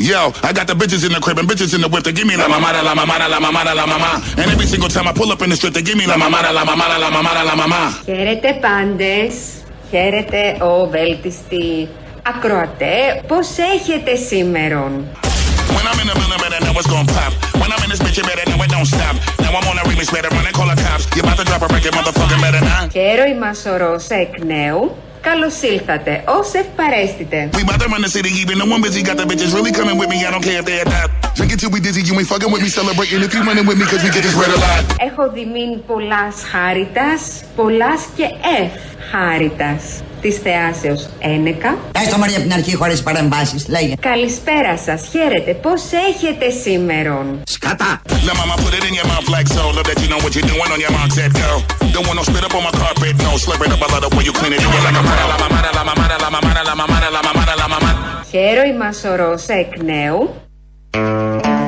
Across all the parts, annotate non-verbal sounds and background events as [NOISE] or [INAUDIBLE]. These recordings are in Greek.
Yo, I got the bitches in the crib and bitches in the whip to give me la mamada, la mamada, la mamada, la mama. And every single time I pull up in the strip, they give me la mamada, la mamada, la mamada, la mama. Χαίρετε πάντες. Χαίρετε ο βέλτιστη ακροατέ. Πώς έχετε σήμερον. When I'm in the middle, better know what's gon' pop. When I'm in this bitch, you better know it don't stop. Now I'm on a remix, better run and call the cops. You about to drop a record, motherfucker, better not. Χαίρο η Μασορώσα εκ νέου. Καλώς ήλθατε, ως ευπαρέστητε. Έχω διμήν πολλάς χάρητα, πολλάς και εφ χάρητα. Της θεάσεως Ένεκα. Πες Μαρία την αρχή χωρίς παρεμβάσεις, λέγε. Καλησπέρα σας, χαίρετε, Πώς έχετε σήμερα. Σκατά! Χαίρομαι ο Ρώσα εκ νέου.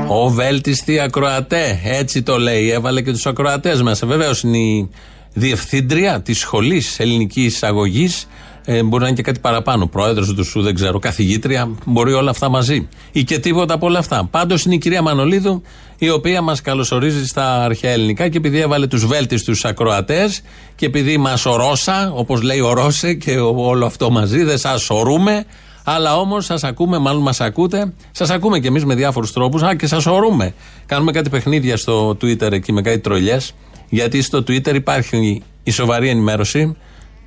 Ο βέλτιστη ακροατέ, έτσι το λέει, έβαλε και τους ακροατές μα. Βεβαίως είναι η διευθύντρια της σχολής ελληνικής αγωγής. Ε, μπορεί να είναι και κάτι παραπάνω. Πρόεδρος του ΣΟΥ, δεν ξέρω. Καθηγήτρια. Μπορεί όλα αυτά μαζί. Ή και τίποτα από όλα αυτά. Πάντως είναι η κυρία Μανολίδου, η οποία μας καλωσορίζει στα αρχαία ελληνικά και επειδή έβαλε τους βέλτιστους ακροατές και επειδή μας ορώσα, όπως λέει ορώσε και όλο αυτό μαζί, δεν σας ορούμε. Αλλά όμως σας ακούμε, μάλλον μας ακούτε. Σας ακούμε κι εμείς με διάφορους τρόπους. Α, και σας ορούμε. Κάνουμε κάτι παιχνίδια στο Twitter εκεί με κάτι τρολιές. Γιατί στο Twitter υπάρχει η σοβαρή ενημέρωση,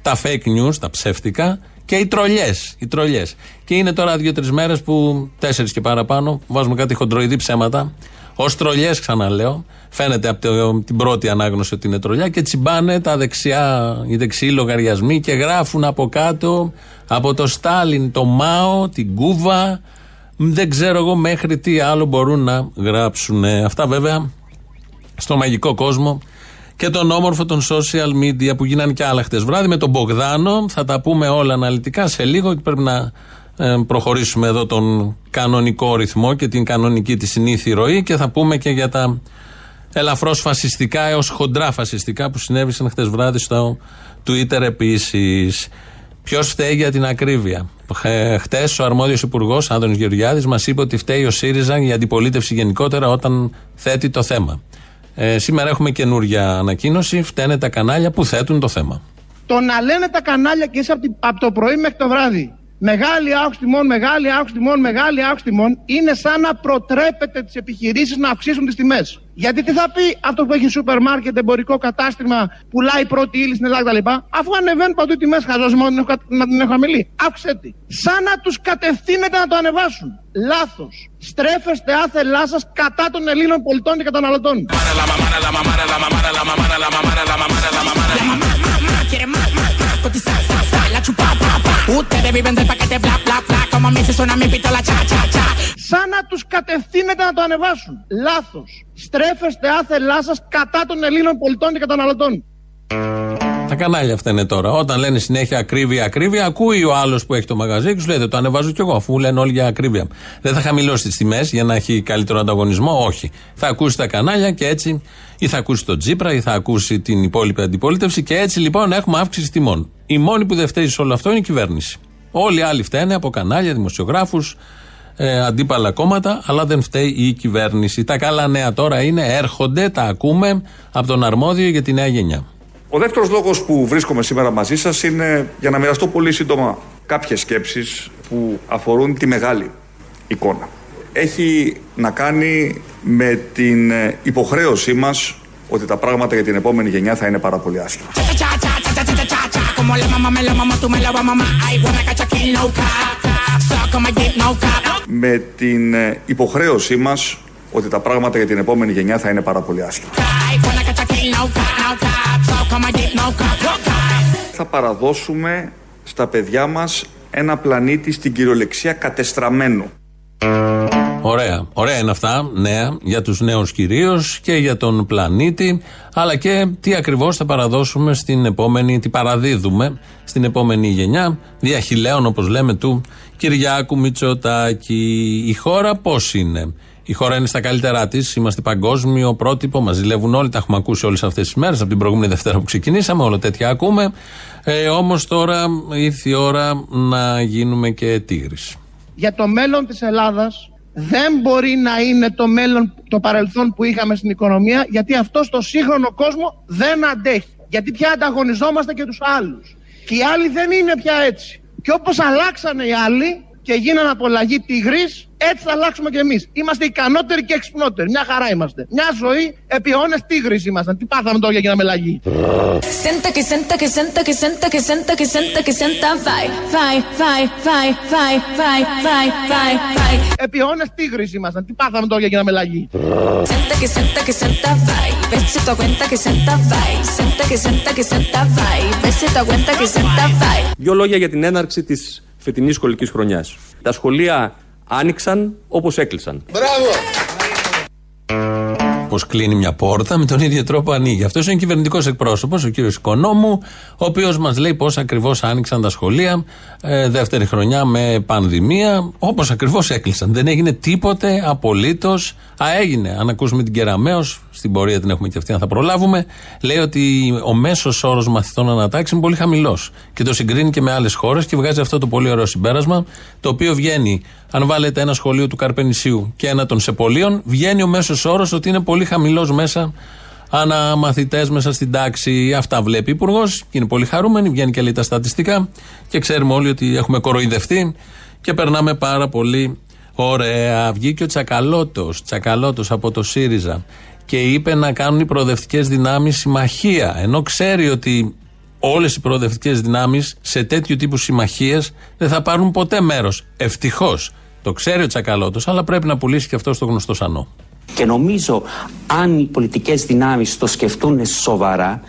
τα fake news, τα ψεύτικα και οι τρολιές. Οι τρολιές. Και είναι τώρα δύο-τρεις μέρες που, τέσσερις και παραπάνω, βάζουμε κάτι χοντροειδή ψέματα. Ω τρολιές, ξαναλέω. Φαίνεται από το- την πρώτη ανάγνωση ότι είναι τρολιά και τσιμπάνε τα δεξιά, οι δεξιοί λογαριασμοί και γράφουν από κάτω από το Στάλιν, το Μάο, την Κούβα. Δεν ξέρω εγώ μέχρι τι άλλο μπορούν να γράψουν. Αυτά βέβαια στο μαγικό κόσμο και τον όμορφο των social media που γίνανε και άλλα χτες βράδυ με τον Μπογδάνο. Θα τα πούμε όλα αναλυτικά σε λίγο και πρέπει να ε, προχωρήσουμε εδώ τον κανονικό ρυθμό και την κανονική τη συνήθη ροή και θα πούμε και για τα ελαφρώς φασιστικά έως χοντρά φασιστικά που συνέβησαν χτες βράδυ στο Twitter επίσης. Ποιος φταίει για την ακρίβεια; Χτες ο αρμόδιος υπουργός, Άδωνης Γεωργιάδης, μας είπε ότι φταίει ο ΣΥΡΙΖΑ για αντιπολίτευση γενικότερα όταν θέτει το θέμα. Ε, σήμερα έχουμε καινούργια ανακοίνωση. Φταίνε τα κανάλια που θέτουν το θέμα. Το να λένε τα κανάλια και είσαι από, την- από το πρωί μέχρι το βράδυ. Μεγάλη αύξηση τιμών, μεγάλη αύξηση τιμών, μεγάλη αύξηση τιμών είναι σαν να προτρέπετε τι επιχειρήσει να αυξήσουν τι τιμέ. Γιατί τι θα πει αυτό που έχει σούπερ μάρκετ, εμπορικό κατάστημα, πουλάει πρώτη ύλη στην Ελλάδα κτλ. Αφού ανεβαίνουν παντού οι τιμέ, χαζό μόνο να την έχω κα- να την έχω χαμηλή. Αύξησε τη. Σαν να του κατευθύνετε να το ανεβάσουν. Λάθο. Στρέφεστε άθελά σα κατά των Ελλήνων πολιτών και καταναλωτών. La mamada, la mamada, la mamada, la mamada, la mamada, la mamada, la mamada. quiere más, más, más, cotizar, sa, sa, la chupa, pa, pa. Ustedes viven del paquete bla, bla, bla. Como a mí se suena mi pistola, cha, cha, cha. σαν να τους κατευθύνετε να το ανεβάσουν. Λάθος. Στρέφεστε άθελά σας κατά των Ελλήνων πολιτών και καταναλωτών. Τα κανάλια αυτά είναι τώρα. Όταν λένε συνέχεια ακρίβεια, ακρίβεια, ακούει ο άλλος που έχει το μαγαζί και σου λέει: Το ανεβάζω κι εγώ, αφού λένε όλοι για ακρίβεια. Δεν θα χαμηλώσει τις τιμές για να έχει καλύτερο ανταγωνισμό, όχι. Θα ακούσει τα κανάλια και έτσι, ή θα ακούσει τον Τζίπρα, ή θα ακούσει την υπόλοιπη αντιπολίτευση και έτσι λοιπόν έχουμε αύξηση τιμών. Η μόνη που δεν φταίει σε όλο αυτό είναι η κυβέρνηση. Όλοι οι άλλοι φταίνε από κανάλια, δημοσιογράφους, ε, αντίπαλα κόμματα, αλλά δεν φταίει η κυβέρνηση. Τα καλά νέα τώρα είναι, έρχονται, τα ακούμε από τον αρμόδιο για τη νέα γενιά. Ο δεύτερος λόγος που βρίσκομαι σήμερα μαζί σας είναι για να μοιραστώ πολύ σύντομα κάποιες σκέψεις που αφορούν τη μεγάλη εικόνα. Έχει να κάνει με την ε, υποχρέωσή μας ότι τα πράγματα για την επόμενη γενιά θα είναι πάρα πολύ άσχημα. Como la mamá me la mamá, tú me la vas mamá. Ay, wanna catch a kill, no cap. So come and get no cap. Με την ε, υποχρέωσή μας ότι τα πράγματα για την επόμενη γενιά θα είναι πάρα πολύ άσχημα. Ay, wanna catch a kill, no cap, no cap. So come and get no cap, no cap. Θα παραδώσουμε στα παιδιά μας ένα πλανήτη στην κυριολεξία κατεστραμμένο. Ωραία. Ωραία είναι αυτά, νέα, για τους νέους κυρίως και για τον πλανήτη, αλλά και τι ακριβώς θα παραδώσουμε στην επόμενη, τι παραδίδουμε στην επόμενη γενιά, διαχειλέων όπως λέμε του Κυριάκου Μητσοτάκη. Η χώρα πώς είναι; Η χώρα είναι στα καλύτερά της. Είμαστε παγκόσμιο πρότυπο. Μας ζηλεύουν όλοι. Τα έχουμε ακούσει όλες αυτές τις μέρες. Από την προηγούμενη Δευτέρα που ξεκινήσαμε. Όλα τέτοια ακούμε. Ε, Όμως τώρα ήρθε η ώρα να γίνουμε και τίγρη. Για το μέλλον της Ελλάδας δεν μπορεί να είναι το μέλλον, το παρελθόν που είχαμε στην οικονομία, γιατί αυτό στο σύγχρονο κόσμο δεν αντέχει. Γιατί πια ανταγωνιζόμαστε και τους άλλους. Και οι άλλοι δεν είναι πια έτσι. Και όπως αλλάξανε οι άλλοι και γίνανε απολαγή τίγρης, έτσι θα αλλάξουμε και εμείς. Είμαστε ικανότεροι και εξυπνότεροι. Μια χαρά είμαστε. Μια ζωή επί αιώνες τίγρης ήμασταν. Τι πάθαμε τώρα για γίναμε λαγή. Senta que senta que senta que senta que senta que senta que senta vai vai vai vai vai vai vai vai vai Επί αιώνες τίγρης ήμασταν. Τι πάθαμε τώρα για γίναμε λαγή. Senta que senta que senta vai Ves si tu cuenta que senta vai Senta que senta que senta vai Ves si tu cuenta que senta vai Δύο λόγια για την έναρξη της φετινής σχολικής χρονιάς. Τα σχολεία άνοιξαν όπως έκλεισαν. Πώ κλείνει μια πόρτα, με τον ίδιο τρόπο ανοίγει. Αυτός είναι κυβερνητικός εκπρόσωπος, ο κύριος Οικονόμου, ο οποίος μας λέει πώς ακριβώς άνοιξαν τα σχολεία ε, δεύτερη χρονιά με πανδημία, όπως ακριβώς έκλεισαν. Δεν έγινε τίποτε απολύτως. Α, έγινε. Αν ακούσουμε την Κεραμαίο, στην πορεία την έχουμε και αυτή, αν θα προλάβουμε, λέει ότι ο μέσος όρος μαθητών ανατάξει είναι πολύ χαμηλός. Και το συγκρίνει και με άλλες χώρες και βγάζει αυτό το πολύ ωραίο συμπέρασμα, το οποίο βγαίνει. Αν βάλετε ένα σχολείο του Καρπενησίου και ένα των Σεπολίων, βγαίνει ο μέσος όρος ότι είναι πολύ χαμηλός μέσα ανά μαθητές μέσα στην τάξη. Αυτά βλέπει ο Υπουργός και είναι πολύ χαρούμενοι. Βγαίνει και λέει τα στατιστικά και ξέρουμε όλοι ότι έχουμε κοροϊδευτεί και περνάμε πάρα πολύ ωραία. Βγήκε ο Τσακαλώτος, Τσακαλώτος από το ΣΥΡΙΖΑ και είπε να κάνουν οι προοδευτικές δυνάμεις συμμαχία. Ενώ ξέρει ότι όλες οι προοδευτικές δυνάμεις σε τέτοιου τύπου συμμαχίες δεν θα πάρουν ποτέ μέρος. Ευτυχώς. Το ξέρει ο Τσακαλώτος, αλλά πρέπει να πουλήσει και αυτό στο γνωστό σανό. Και νομίζω αν οι πολιτικές δυνάμεις το σκεφτούν σοβαρά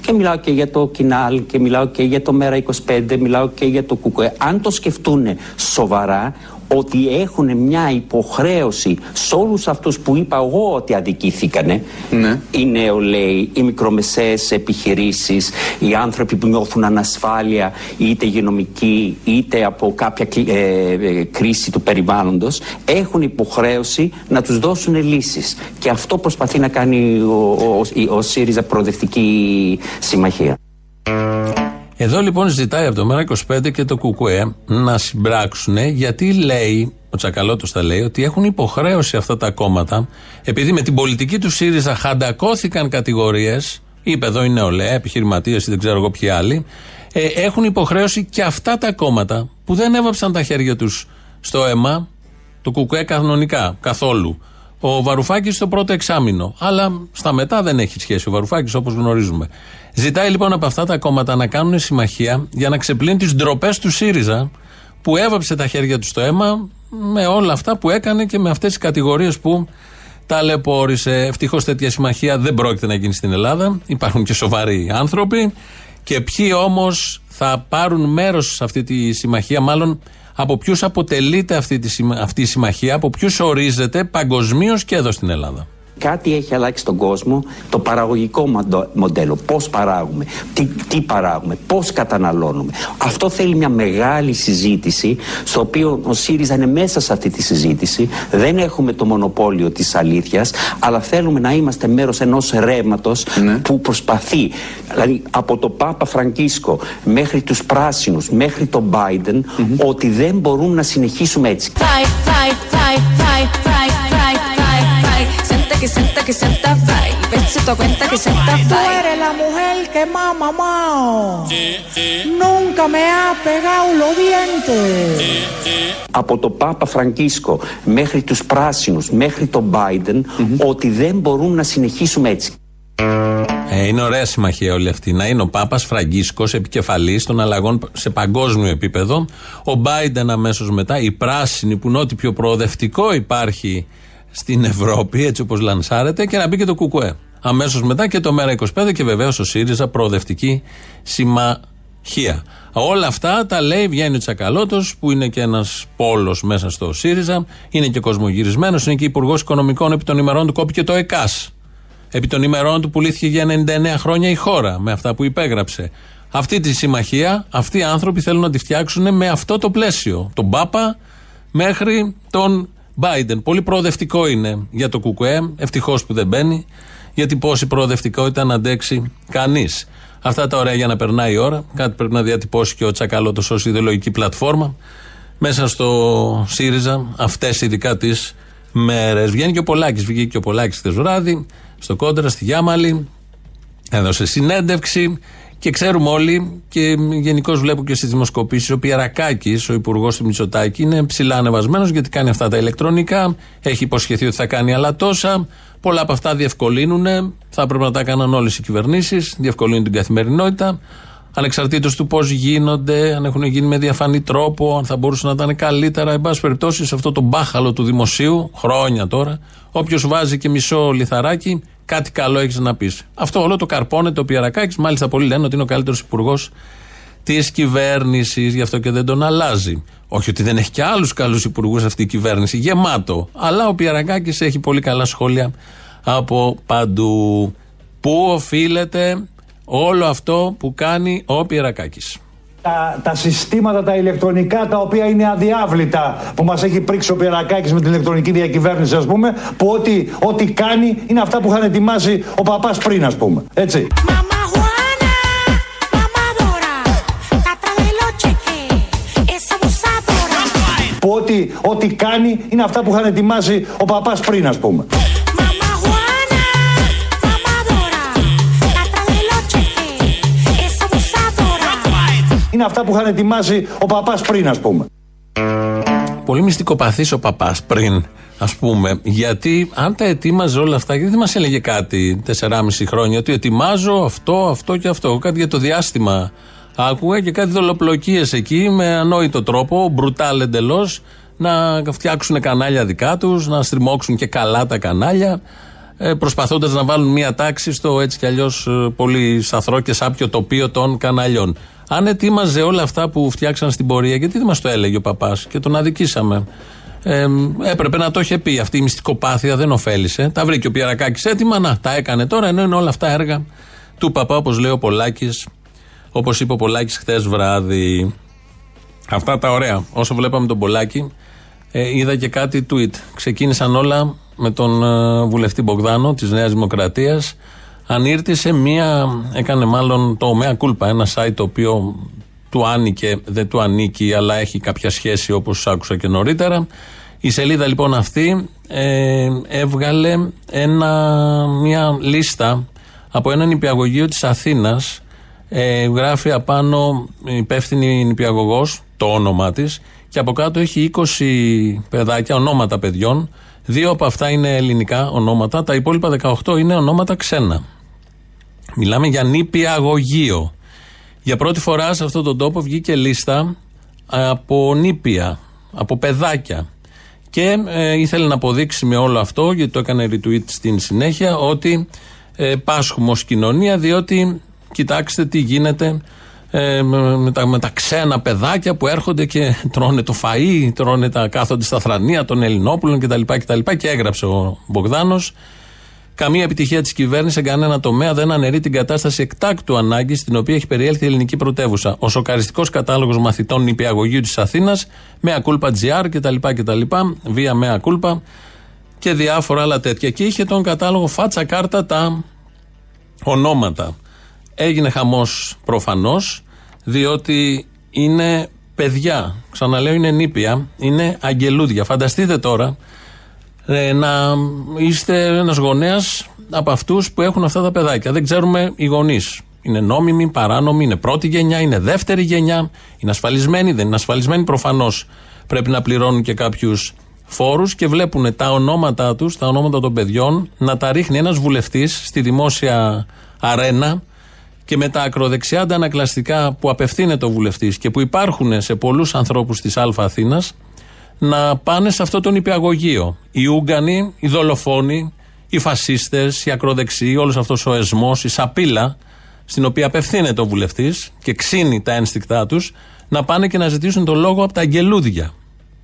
και μιλάω και για το Κινάλ και μιλάω και για το Μέρα 25, μιλάω και για το ΚΚΕ αν το σκεφτούν σοβαρά ότι έχουν μια υποχρέωση σε όλους αυτούς που είπα εγώ ότι αδικήθηκανε οι νεολαίοι, οι μικρομεσαίες επιχειρήσεις οι άνθρωποι που νιώθουν ανασφάλεια είτε υγειονομική είτε από κάποια κλι- ε, ε, κρίση του περιβάλλοντος έχουν υποχρέωση να τους δώσουν λύσεις. Και αυτό προσπαθεί να κάνει ο, ο, ο, ο ΣΥΡΙΖΑ Προοδευτική Συμμαχία. Εδώ λοιπόν ζητάει από το ΜΕΡΑ25 και το ΚΚΕ να συμπράξουν γιατί λέει, ο Τσακαλώτος τα λέει, ότι έχουν υποχρέωση αυτά τα κόμματα, επειδή με την πολιτική του ΣΥΡΙΖΑ χαντακώθηκαν κατηγορίες, είπε εδώ η νεολαία, επιχειρηματίες ή δεν ξέρω εγώ ποιοι άλλοι, ε, έχουν υποχρέωση και αυτά τα κόμματα που δεν έβαψαν τα χέρια τους στο αίμα, το ΚΚΕ κανονικά, καθόλου. Ο Βαρουφάκης στο πρώτο εξάμεινο. Αλλά στα μετά δεν έχει σχέση ο Βαρουφάκης όπως γνωρίζουμε. Ζητάει λοιπόν από αυτά τα κόμματα να κάνουν συμμαχία για να ξεπλύνει τις ντροπές του ΣΥΡΙΖΑ που έβαψε τα χέρια τους στο αίμα με όλα αυτά που έκανε και με αυτές τις κατηγορίες που ταλαιπώρησε. Ευτυχώς τέτοια συμμαχία δεν πρόκειται να γίνει στην Ελλάδα. Υπάρχουν και σοβαροί άνθρωποι. Και ποιοι όμως θα πάρουν μέρος σε αυτή τη συμμαχία, μάλλον από ποιους αποτελείται αυτή, τη, συμμα- αυτή η συμμαχία, από ποιους ορίζεται παγκοσμίως και εδώ στην Ελλάδα. Κάτι έχει αλλάξει στον κόσμο, το παραγωγικό μοντο- μοντέλο. Πώς παράγουμε, τι, τι παράγουμε, πώς καταναλώνουμε. Αυτό θέλει μια μεγάλη συζήτηση, στο οποίο ο ΣΥΡΙΖΑ είναι μέσα σε αυτή τη συζήτηση. Δεν έχουμε το μονοπόλιο της αλήθειας, αλλά θέλουμε να είμαστε μέρος ενός ρεύματος που προσπαθεί. Δηλαδή από το Πάπα Φραγκίσκο μέχρι τους πράσινους, μέχρι τον Biden, ότι δεν μπορούμε να συνεχίσουμε έτσι. Vai vai vai que senta que senta vai Ves si tu cuenta que senta Tú vai eres la mujer que más ha mamado. Nunca me ha pegado los dientes. από το Πάπα Φραγκίσκο μέχρι τους πράσινους, μέχρι τον Biden, ότι δεν μπορούμε να συνεχίσουμε έτσι. Ε, είναι ωραία συμμαχία όλη αυτή. Να είναι ο Πάπας Φραγκίσκος επικεφαλής των αλλαγών σε παγκόσμιο επίπεδο. Ο Μπάιντεν αμέσως μετά. Οι πράσινοι που είναι ό,τι πιο προοδευτικό υπάρχει στην Ευρώπη, έτσι όπως λανσάρεται, και να μπει και το Κουκουέ. Αμέσως μετά και το ΜΕΡΑ25 και βεβαίως ο ΣΥΡΙΖΑ προοδευτική συμμαχία. Όλα αυτά τα λέει, βγαίνει ο Τσακαλώτος, που είναι και ένας πόλος μέσα στο ΣΥΡΙΖΑ, είναι και κοσμογυρισμένος, είναι και υπουργός Οικονομικών επί των ημερών του κόπηκε το ΕΚΑΣ. Επί των ημερών του πουλήθηκε για 99 χρόνια η χώρα με αυτά που υπέγραψε. Αυτή τη συμμαχία, αυτοί οι άνθρωποι θέλουν να τη φτιάξουν με αυτό το πλαίσιο. Τον Πάπα μέχρι τον Biden. Πολύ προοδευτικό είναι για το ΚΚΕ. Ευτυχώς που δεν μπαίνει, γιατί πόση προοδευτικότητα να αντέξει κανείς. Αυτά τα ωραία για να περνάει η ώρα. Κάτι πρέπει να διατυπώσει και ο Τσακαλώτος ως ιδεολογική πλατφόρμα. μέσα στο ΣΥΡΙΖΑ αυτές ειδικά τις μέρες. Βγαίνει και ο Πολάκης. Βγήκε και ο Πολάκης χθες βράδυ στο κόντρα στη Γιάμαλη. Έδωσε συνέντευξη και ξέρουμε όλοι και γενικώς βλέπω και στις δημοσκοπήσεις ο Πιερακάκη, ο υπουργός του Μητσοτάκη, είναι ψηλά ανεβασμένος γιατί κάνει αυτά τα ηλεκτρονικά. Έχει υποσχεθεί ότι θα κάνει άλλα τόσα. Πολλά από αυτά διευκολύνουν. Θα έπρεπε να τα έκαναν όλες οι κυβερνήσεις. Διευκολύνουν την καθημερινότητα. Ανεξαρτήτως του πώς γίνονται, αν έχουν γίνει με διαφανή τρόπο, αν θα μπορούσαν να ήταν καλύτερα. Εν πάση περιπτώσει, σε αυτό το μπάχαλο του δημοσίου, χρόνια τώρα, όποιος βάζει και μισό λιθαράκι, κάτι καλό έχεις να πεις. Αυτό όλο το καρπώνεται ο Πιερακάκη. Μάλιστα, πολλοί λένε ότι είναι ο καλύτερος υπουργός της κυβέρνησης, γι' αυτό και δεν τον αλλάζει. Όχι ότι δεν έχει και άλλους καλούς υπουργούς αυτή η κυβέρνηση, γεμάτο. Αλλά ο Πιερακάκη έχει πολύ καλά σχόλια από παντού. Πού οφείλεται όλο αυτό που κάνει ο Πιερακάκης. Τα, τα συστήματα τα ηλεκτρονικά τα οποία είναι αδιάβλητα που μας έχει πρίξει ο Πιερακάκης με την ηλεκτρονική διακυβέρνηση ας πούμε που ό,τι, ό,τι κάνει είναι αυτά που είχαν ετοιμάσει ο παπάς πριν ας πούμε. Έτσι. Που ό,τι, ό,τι κάνει είναι αυτά που είχαν ετοιμάσει ο παπάς πριν ας πούμε είναι αυτά που είχαν ετοιμάσει ο παπάς πριν ας πούμε. Πολύ μυστικοπαθής ο παπάς πριν, ας πούμε. Γιατί αν τα ετοίμαζε όλα αυτά, γιατί δεν μας έλεγε κάτι 4,5 χρόνια, ότι ετοιμάζω αυτό, αυτό και αυτό. Κάτι για το διάστημα άκουγα και κάτι δολοπλοκίες εκεί με ανόητο τρόπο, μπρουτάλ εντελώς, να φτιάξουν κανάλια δικά τους, να στριμώξουν και καλά τα κανάλια, ε, προσπαθώντας να βάλουν μία τάξη στο έτσι κι αλλιώς ε, πολύ σαθρό και σάπιο τοπίο των καναλιών. Αν ετοίμαζε όλα αυτά που φτιάξαν στην πορεία, γιατί δεν μας το έλεγε ο παπάς και τον αδικήσαμε. Ε, έπρεπε να το είχε πει. Αυτή η μυστικοπάθεια δεν ωφέλησε. Τα βρήκε ο Πιερακάκη έτοιμα, να τα έκανε τώρα, ενώ είναι όλα αυτά έργα του παπά, όπως λέει ο Πολάκης, όπως είπε ο Πολάκης χθες βράδυ. Αυτά τα ωραία. Όσο βλέπαμε τον Πολάκη, ε, είδα και κάτι tweet. Ξεκίνησαν όλα με τον ε, βουλευτή Μπογδάνο της Νέας Δημοκρατίας ανήρτησε μία, έκανε μάλλον το Μέα Κούλπα, ένα site το οποίο του άνοικε, δεν του ανήκει, αλλά έχει κάποια σχέση όπως άκουσα και νωρίτερα. Η σελίδα λοιπόν αυτή ε, έβγαλε ένα, μια λίστα από έναν νηπιαγωγείο της Αθήνας ε, γράφει απάνω υπεύθυνη νηπιαγωγός το όνομά της και από κάτω έχει 20 παιδάκια, ονόματα παιδιών Δύο από αυτά είναι ελληνικά ονόματα, τα υπόλοιπα 18 είναι ονόματα ξένα. Μιλάμε για νήπιαγωγείο. Για πρώτη φορά σε αυτόν τον τόπο βγήκε λίστα από νήπια, από παιδάκια. Και ε, ήθελε να αποδείξει με όλο αυτό, γιατί το έκανε retweet στην συνέχεια, ότι ε, πάσχουμε ως κοινωνία, διότι κοιτάξτε τι γίνεται ε, με, τα, με τα ξένα παιδάκια που έρχονται και τρώνε το φαΐ, τρώνε τα, κάθονται στα θρανία των Ελληνόπουλων κτλ. Και, και έγραψε ο Μπογδάνος Καμία επιτυχία της κυβέρνησης σε κανένα τομέα δεν αναιρεί την κατάσταση εκτάκτου ανάγκης στην οποία έχει περιέλθει η ελληνική πρωτεύουσα. Ο σοκαριστικός κατάλογος μαθητών νηπιαγωγείου της Αθήνας, με ακούλπα GR κτλ. κτλ βία με ακούλπα και διάφορα άλλα τέτοια. Και είχε τον κατάλογο φάτσα κάρτα τα ονόματα. Έγινε χαμός προφανώς, διότι είναι παιδιά. Ξαναλέω, είναι νήπια, είναι αγγελούδια. Φανταστείτε τώρα ε, να είστε ένας γονέας από αυτούς που έχουν αυτά τα παιδάκια. Δεν ξέρουμε οι γονείς. Είναι νόμιμοι, παράνομοι, είναι πρώτη γενιά, είναι δεύτερη γενιά, είναι ασφαλισμένοι, δεν είναι ασφαλισμένοι. Προφανώς πρέπει να πληρώνουν και κάποιους φόρους και βλέπουν τα ονόματα τους, τα ονόματα των παιδιών, να τα ρίχνει ένας βουλευτής στη δημόσια αρένα και με τα ακροδεξιά αντανακλαστικά που απευθύνεται ο βουλευτής και που υπάρχουν σε πολλούς ανθρώπους της Α Αθήνας να πάνε σε αυτό τον υπηαγωγείο. Οι Ούγγανοι, οι δολοφόνοι, οι φασίστες, οι ακροδεξιοί, όλος αυτός ο εσμός, η σαπίλα στην οποία απευθύνεται ο βουλευτής και ξύνει τα ένστικτά τους, να πάνε και να ζητήσουν το λόγο από τα αγγελούδια.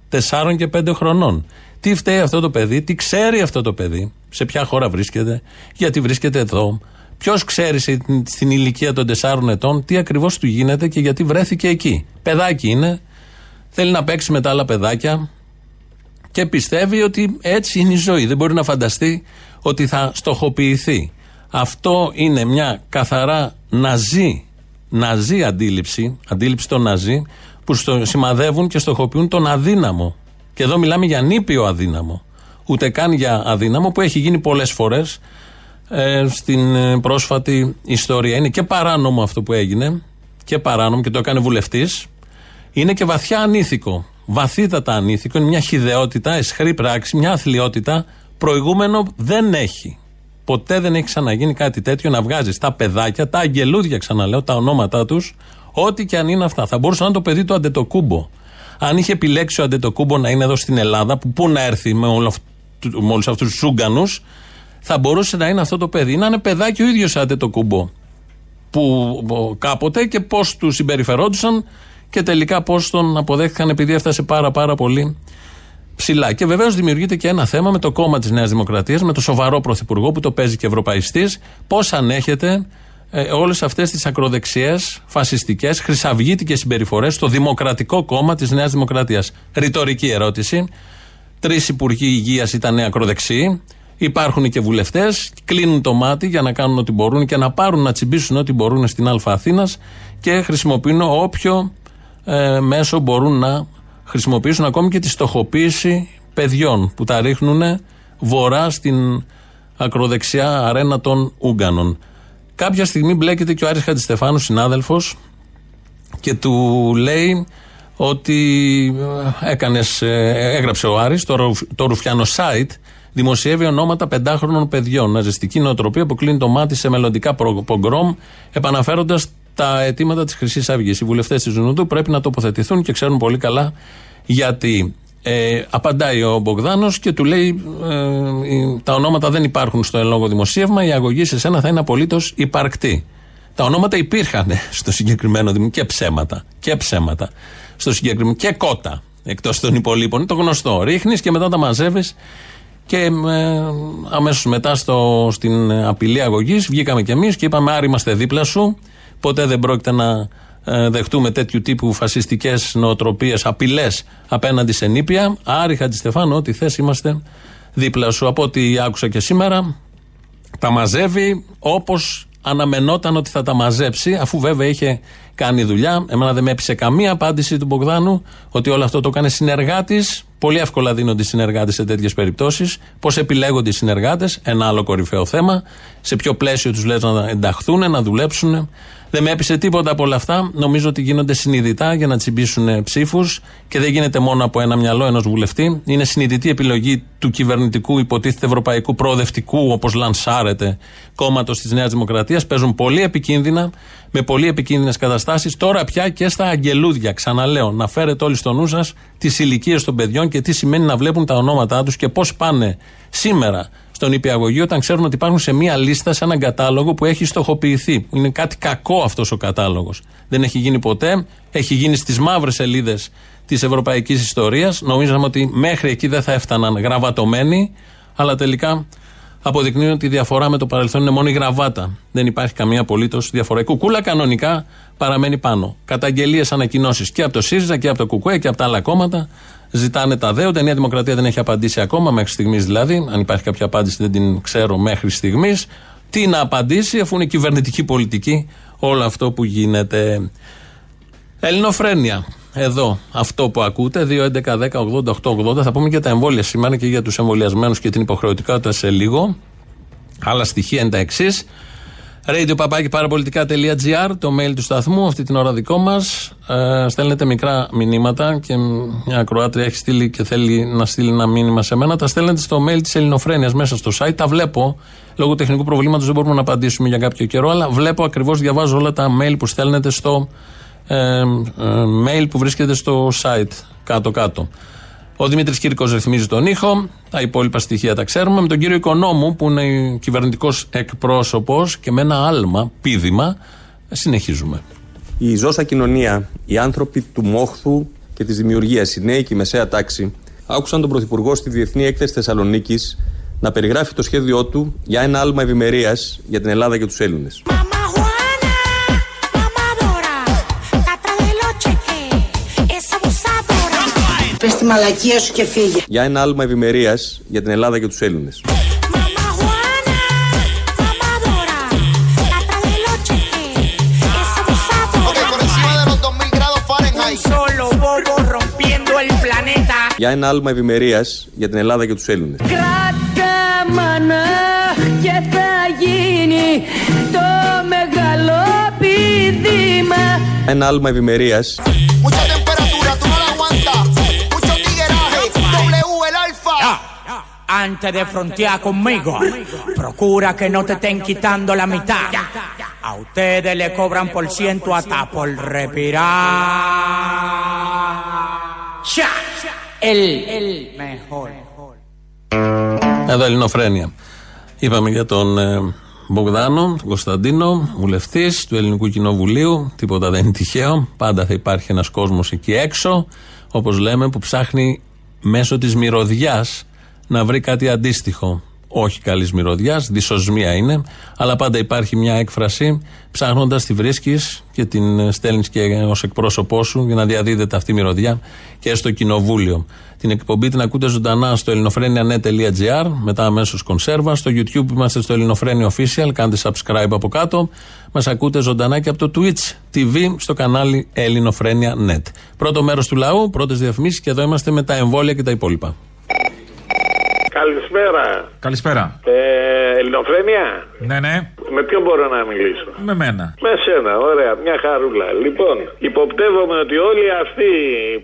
Τεσσάρων και πέντε χρονών. Τι φταίει αυτό το παιδί, τι ξέρει αυτό το παιδί, σε ποια χώρα βρίσκεται, γιατί βρίσκεται εδώ. Ποιος ξέρει στην ηλικία των τεσσάρων ετών τι ακριβώς του γίνεται και γιατί βρέθηκε εκεί. Παιδάκι είναι, Θέλει να παίξει με τα άλλα παιδάκια και πιστεύει ότι έτσι είναι η ζωή. Δεν μπορεί να φανταστεί ότι θα στοχοποιηθεί. Αυτό είναι μια καθαρά ναζί, ναζί αντίληψη, αντίληψη των ναζί, που στο, σημαδεύουν και στοχοποιούν τον αδύναμο. Και εδώ μιλάμε για νήπιο αδύναμο. Ούτε καν για αδύναμο που έχει γίνει πολλές φορές ε, στην ε, πρόσφατη ιστορία. Είναι και παράνομο αυτό που έγινε και παράνομο και το έκανε βουλευτής. Είναι και βαθιά ανήθικο. Βαθύτατα ανήθικο. Είναι μια χιδεότητα, εσχρή πράξη, μια αθλειότητα. Προηγούμενο δεν έχει. Ποτέ δεν έχει ξαναγίνει κάτι τέτοιο να βγάζει τα παιδάκια, τα αγγελούδια ξαναλέω, τα ονόματά τους, ό,τι και αν είναι αυτά. Θα μπορούσε να είναι το παιδί του Αντετοκούμπο. Αν είχε επιλέξει ο Αντετοκούμπο να είναι εδώ στην Ελλάδα, που πού να έρθει με, όλο αυτού, με όλους αυτούς τους Σούγκανου, θα μπορούσε να είναι αυτό το παιδί. Να είναι παιδάκι ο ίδιος Αντετοκούμπο. Που κάποτε και πώς του συμπεριφερόντουσαν και τελικά πώς τον αποδέχτηκαν επειδή έφτασε πάρα πάρα πολύ ψηλά. Και βεβαίως δημιουργείται και ένα θέμα με το κόμμα της Νέας Δημοκρατίας, με το σοβαρό πρωθυπουργό που το παίζει και ευρωπαϊστής, πώς ανέχεται ε, όλες αυτές τις ακροδεξιές, φασιστικές, χρυσαυγήτικες συμπεριφορές στο Δημοκρατικό Κόμμα της Νέας Δημοκρατίας. Ρητορική ερώτηση. Τρεις υπουργοί υγείας ήταν ακροδεξιοί. Υπάρχουν και βουλευτές. Κλείνουν το μάτι για να κάνουν ό,τι μπορούν και να πάρουν, να τσιμπήσουν ό,τι μπορούν στην Α Αθήνας και χρησιμοποιούν όποιο ε, μέσο μπορούν να χρησιμοποιήσουν ακόμη και τη στοχοποίηση παιδιών που τα ρίχνουν βορρά στην ακροδεξιά αρένα των Ούγκανων. Κάποια στιγμή μπλέκεται και ο Άρης Χατζηστεφάνου, συνάδελφος, και του λέει ότι ε, έκανες, ε, έγραψε ο Άρης το, το Ρουφιάνο site δημοσιεύει ονόματα πεντάχρονων παιδιών. Ναζιστική νοοτροπία που κλείνει το μάτι σε μελλοντικά πογκρόμ, επαναφέροντας τα αιτήματα της Χρυσής Αυγής. Οι βουλευτές της Ζουνούντου πρέπει να τοποθετηθούν και ξέρουν πολύ καλά γιατί. Ε, απαντάει ο Μπογδάνος και του λέει: ε, Τα ονόματα δεν υπάρχουν στο ελόγο δημοσίευμα, η αγωγή σε σένα θα είναι απολύτως υπαρκτή. Τα ονόματα υπήρχαν στο συγκεκριμένο δημοσίευμα και ψέματα. Και ψέματα. Στο συγκεκριμένο. Και κότα. Εκτός των υπολείπων. Το γνωστό. Ρίχνεις και μετά τα μαζεύεις. Και ε, αμέσως μετά στο, στην απειλή αγωγής βγήκαμε κι εμείς και είπαμε: Άρη, είμαστε δίπλα σου. Ποτέ δεν πρόκειται να ε, δεχτούμε τέτοιου τύπου φασιστικές νοοτροπίες, απειλές απέναντι σε νήπια. Άρη Χατζηστεφάνου, ό,τι θες, είμαστε δίπλα σου. Από ό,τι άκουσα και σήμερα, τα μαζεύει όπως αναμενόταν ότι θα τα μαζέψει, αφού βέβαια είχε κάνει δουλειά. Εμένα δεν με έπεισε καμία απάντηση του Μπογδάνου ότι όλο αυτό το έκανε συνεργάτης. Πολύ εύκολα δίνονται οι συνεργάτες σε τέτοιες περιπτώσεις. Πώς επιλέγονται οι συνεργάτες, ένα άλλο κορυφαίο θέμα. Σε ποιο πλαίσιο τους λες να ενταχθούν, να δουλέψουν. Δεν με έπεισε τίποτα από όλα αυτά. Νομίζω ότι γίνονται συνειδητά για να τσιμπήσουν ψήφους και δεν γίνεται μόνο από ένα μυαλό ενός βουλευτή. Είναι συνειδητή επιλογή του κυβερνητικού, υποτίθεται ευρωπαϊκού προοδευτικού, όπως λανσάρεται, κόμματος της Νέας Δημοκρατίας. Παίζουν πολύ επικίνδυνα, με πολύ επικίνδυνες καταστάσεις. Τώρα πια και στα αγγελούδια. Ξαναλέω, να φέρετε όλοι στο νου σας τις ηλικίες των παιδιών και τι σημαίνει να βλέπουν τα ονόματά τους και πώς πάνε σήμερα στον υπηαγωγείο όταν ξέρουν ότι υπάρχουν σε μία λίστα, σε έναν κατάλογο που έχει στοχοποιηθεί. Είναι κάτι κακό αυτός ο κατάλογος. Δεν έχει γίνει ποτέ. Έχει γίνει στις μαύρες σελίδες της ευρωπαϊκής ιστορίας. Νομίζαμε ότι μέχρι εκεί δεν θα έφταναν γραβατωμένοι, αλλά τελικά αποδεικνύουν ότι η διαφορά με το παρελθόν είναι μόνο η γραβάτα. Δεν υπάρχει καμία απολύτως διαφορά. Η κουκούλα κανονικά παραμένει πάνω. Καταγγελίες, ανακοινώσεις και από το ΣΥΡΙΖΑ και από το ΚουΚουέ και από τα άλλα κόμματα ζητάνε τα δέοντα. Η Νέα Δημοκρατία δεν έχει απαντήσει ακόμα, μέχρι στιγμής δηλαδή. Αν υπάρχει κάποια απάντηση, δεν την ξέρω μέχρι στιγμής. Τι να απαντήσει, αφού είναι κυβερνητική πολιτική όλο αυτό που γίνεται. Ελληνοφρένια. Εδώ, αυτό που ακούτε, 2.11.10.80.880. Θα πούμε και τα εμβόλια σήμερα και για τους εμβολιασμένους και την υποχρεωτικότητα σε λίγο. Άλλα στοιχεία είναι τα εξής radio το mail του σταθμού, αυτή την ώρα δικό μας. Ε, στέλνετε μικρά μηνύματα και μια ακροάτρια έχει στείλει και θέλει να στείλει ένα μήνυμα σε μένα. Τα στέλνετε στο mail της Ελληνοφρένειας μέσα στο site. Τα βλέπω. Λόγω τεχνικού προβλήματος δεν μπορούμε να απαντήσουμε για κάποιο καιρό, αλλά βλέπω ακριβώς, διαβάζω όλα τα mail που στέλνετε στο ε, ε, mail που βρίσκεται στο site κάτω-κάτω. Ο Δημήτρης Κύρκος ρυθμίζει τον ήχο. Τα υπόλοιπα στοιχεία τα ξέρουμε. Με τον κύριο Οικονόμου, που είναι κυβερνητικός εκπρόσωπος και με ένα άλμα, πίδημα, συνεχίζουμε. Η ζώσα κοινωνία, οι άνθρωποι του μόχθου και της δημιουργίας, οι νέοι και η μεσαία τάξη, άκουσαν τον Πρωθυπουργό στη Διεθνή Έκθεση Θεσσαλονίκης να περιγράφει το σχέδιό του για ένα άλμα ευημερίας για την Ελλάδα και τους Έλληνες. Πες τη μαλακία σου και φύγε. Για ένα άλμα ευημερίας για την Ελλάδα και τους Έλληνες. solo Για ένα άλμα ευημερίας για την Ελλάδα και τους Έλληνες. Κράτα μάνα και θα γίνει το μεγάλο πηδήμα. Ένα άλμα ευημερίας Antes de frontear conmigo, procura que no te estén quitando la mitad. A ustedes le cobran por ciento hasta por respirar. Ya, el, el mejor. Εδώ Ελληνοφρένια. Είπαμε για τον ε, Μπογδάνο, τον Κωνσταντίνο, βουλευτής του Ελληνικού Κοινοβουλίου. Τίποτα δεν είναι τυχαίο. Πάντα θα υπάρχει ένας κόσμος εκεί έξω, όπως λέμε, που ψάχνει μέσω της μυρωδιάς να βρει κάτι αντίστοιχο. Όχι καλής μυρωδιάς, δυσοσμία είναι, αλλά πάντα υπάρχει μια έκφραση. Ψάχνοντας τη βρίσκεις και την στέλνεις και ως εκπρόσωπό σου για να διαδίδεται αυτή η μυρωδιά και στο κοινοβούλιο. Την εκπομπή την ακούτε ζωντανά στο ελληνοφρένια.net.gr, μετά αμέσως κονσέρβα. Στο YouTube είμαστε στο Ελληνοφρένια Official, κάντε subscribe από κάτω. Μας ακούτε ζωντανά και από το Twitch TV στο κανάλι Ελληνοφρένια.net. Πρώτο μέρος του λαού, πρώτες διαφημίσεις και εδώ είμαστε με τα εμβόλια και τα υπόλοιπα. Καλησπέρα. Καλησπέρα. Ε, Ελληνοφρένια. Ναι, ναι. Με ποιον μπορώ να μιλήσω; Με μένα. Με σένα, ωραία, μια χαρούλα. Λοιπόν, υποπτεύομαι ότι όλοι αυτοί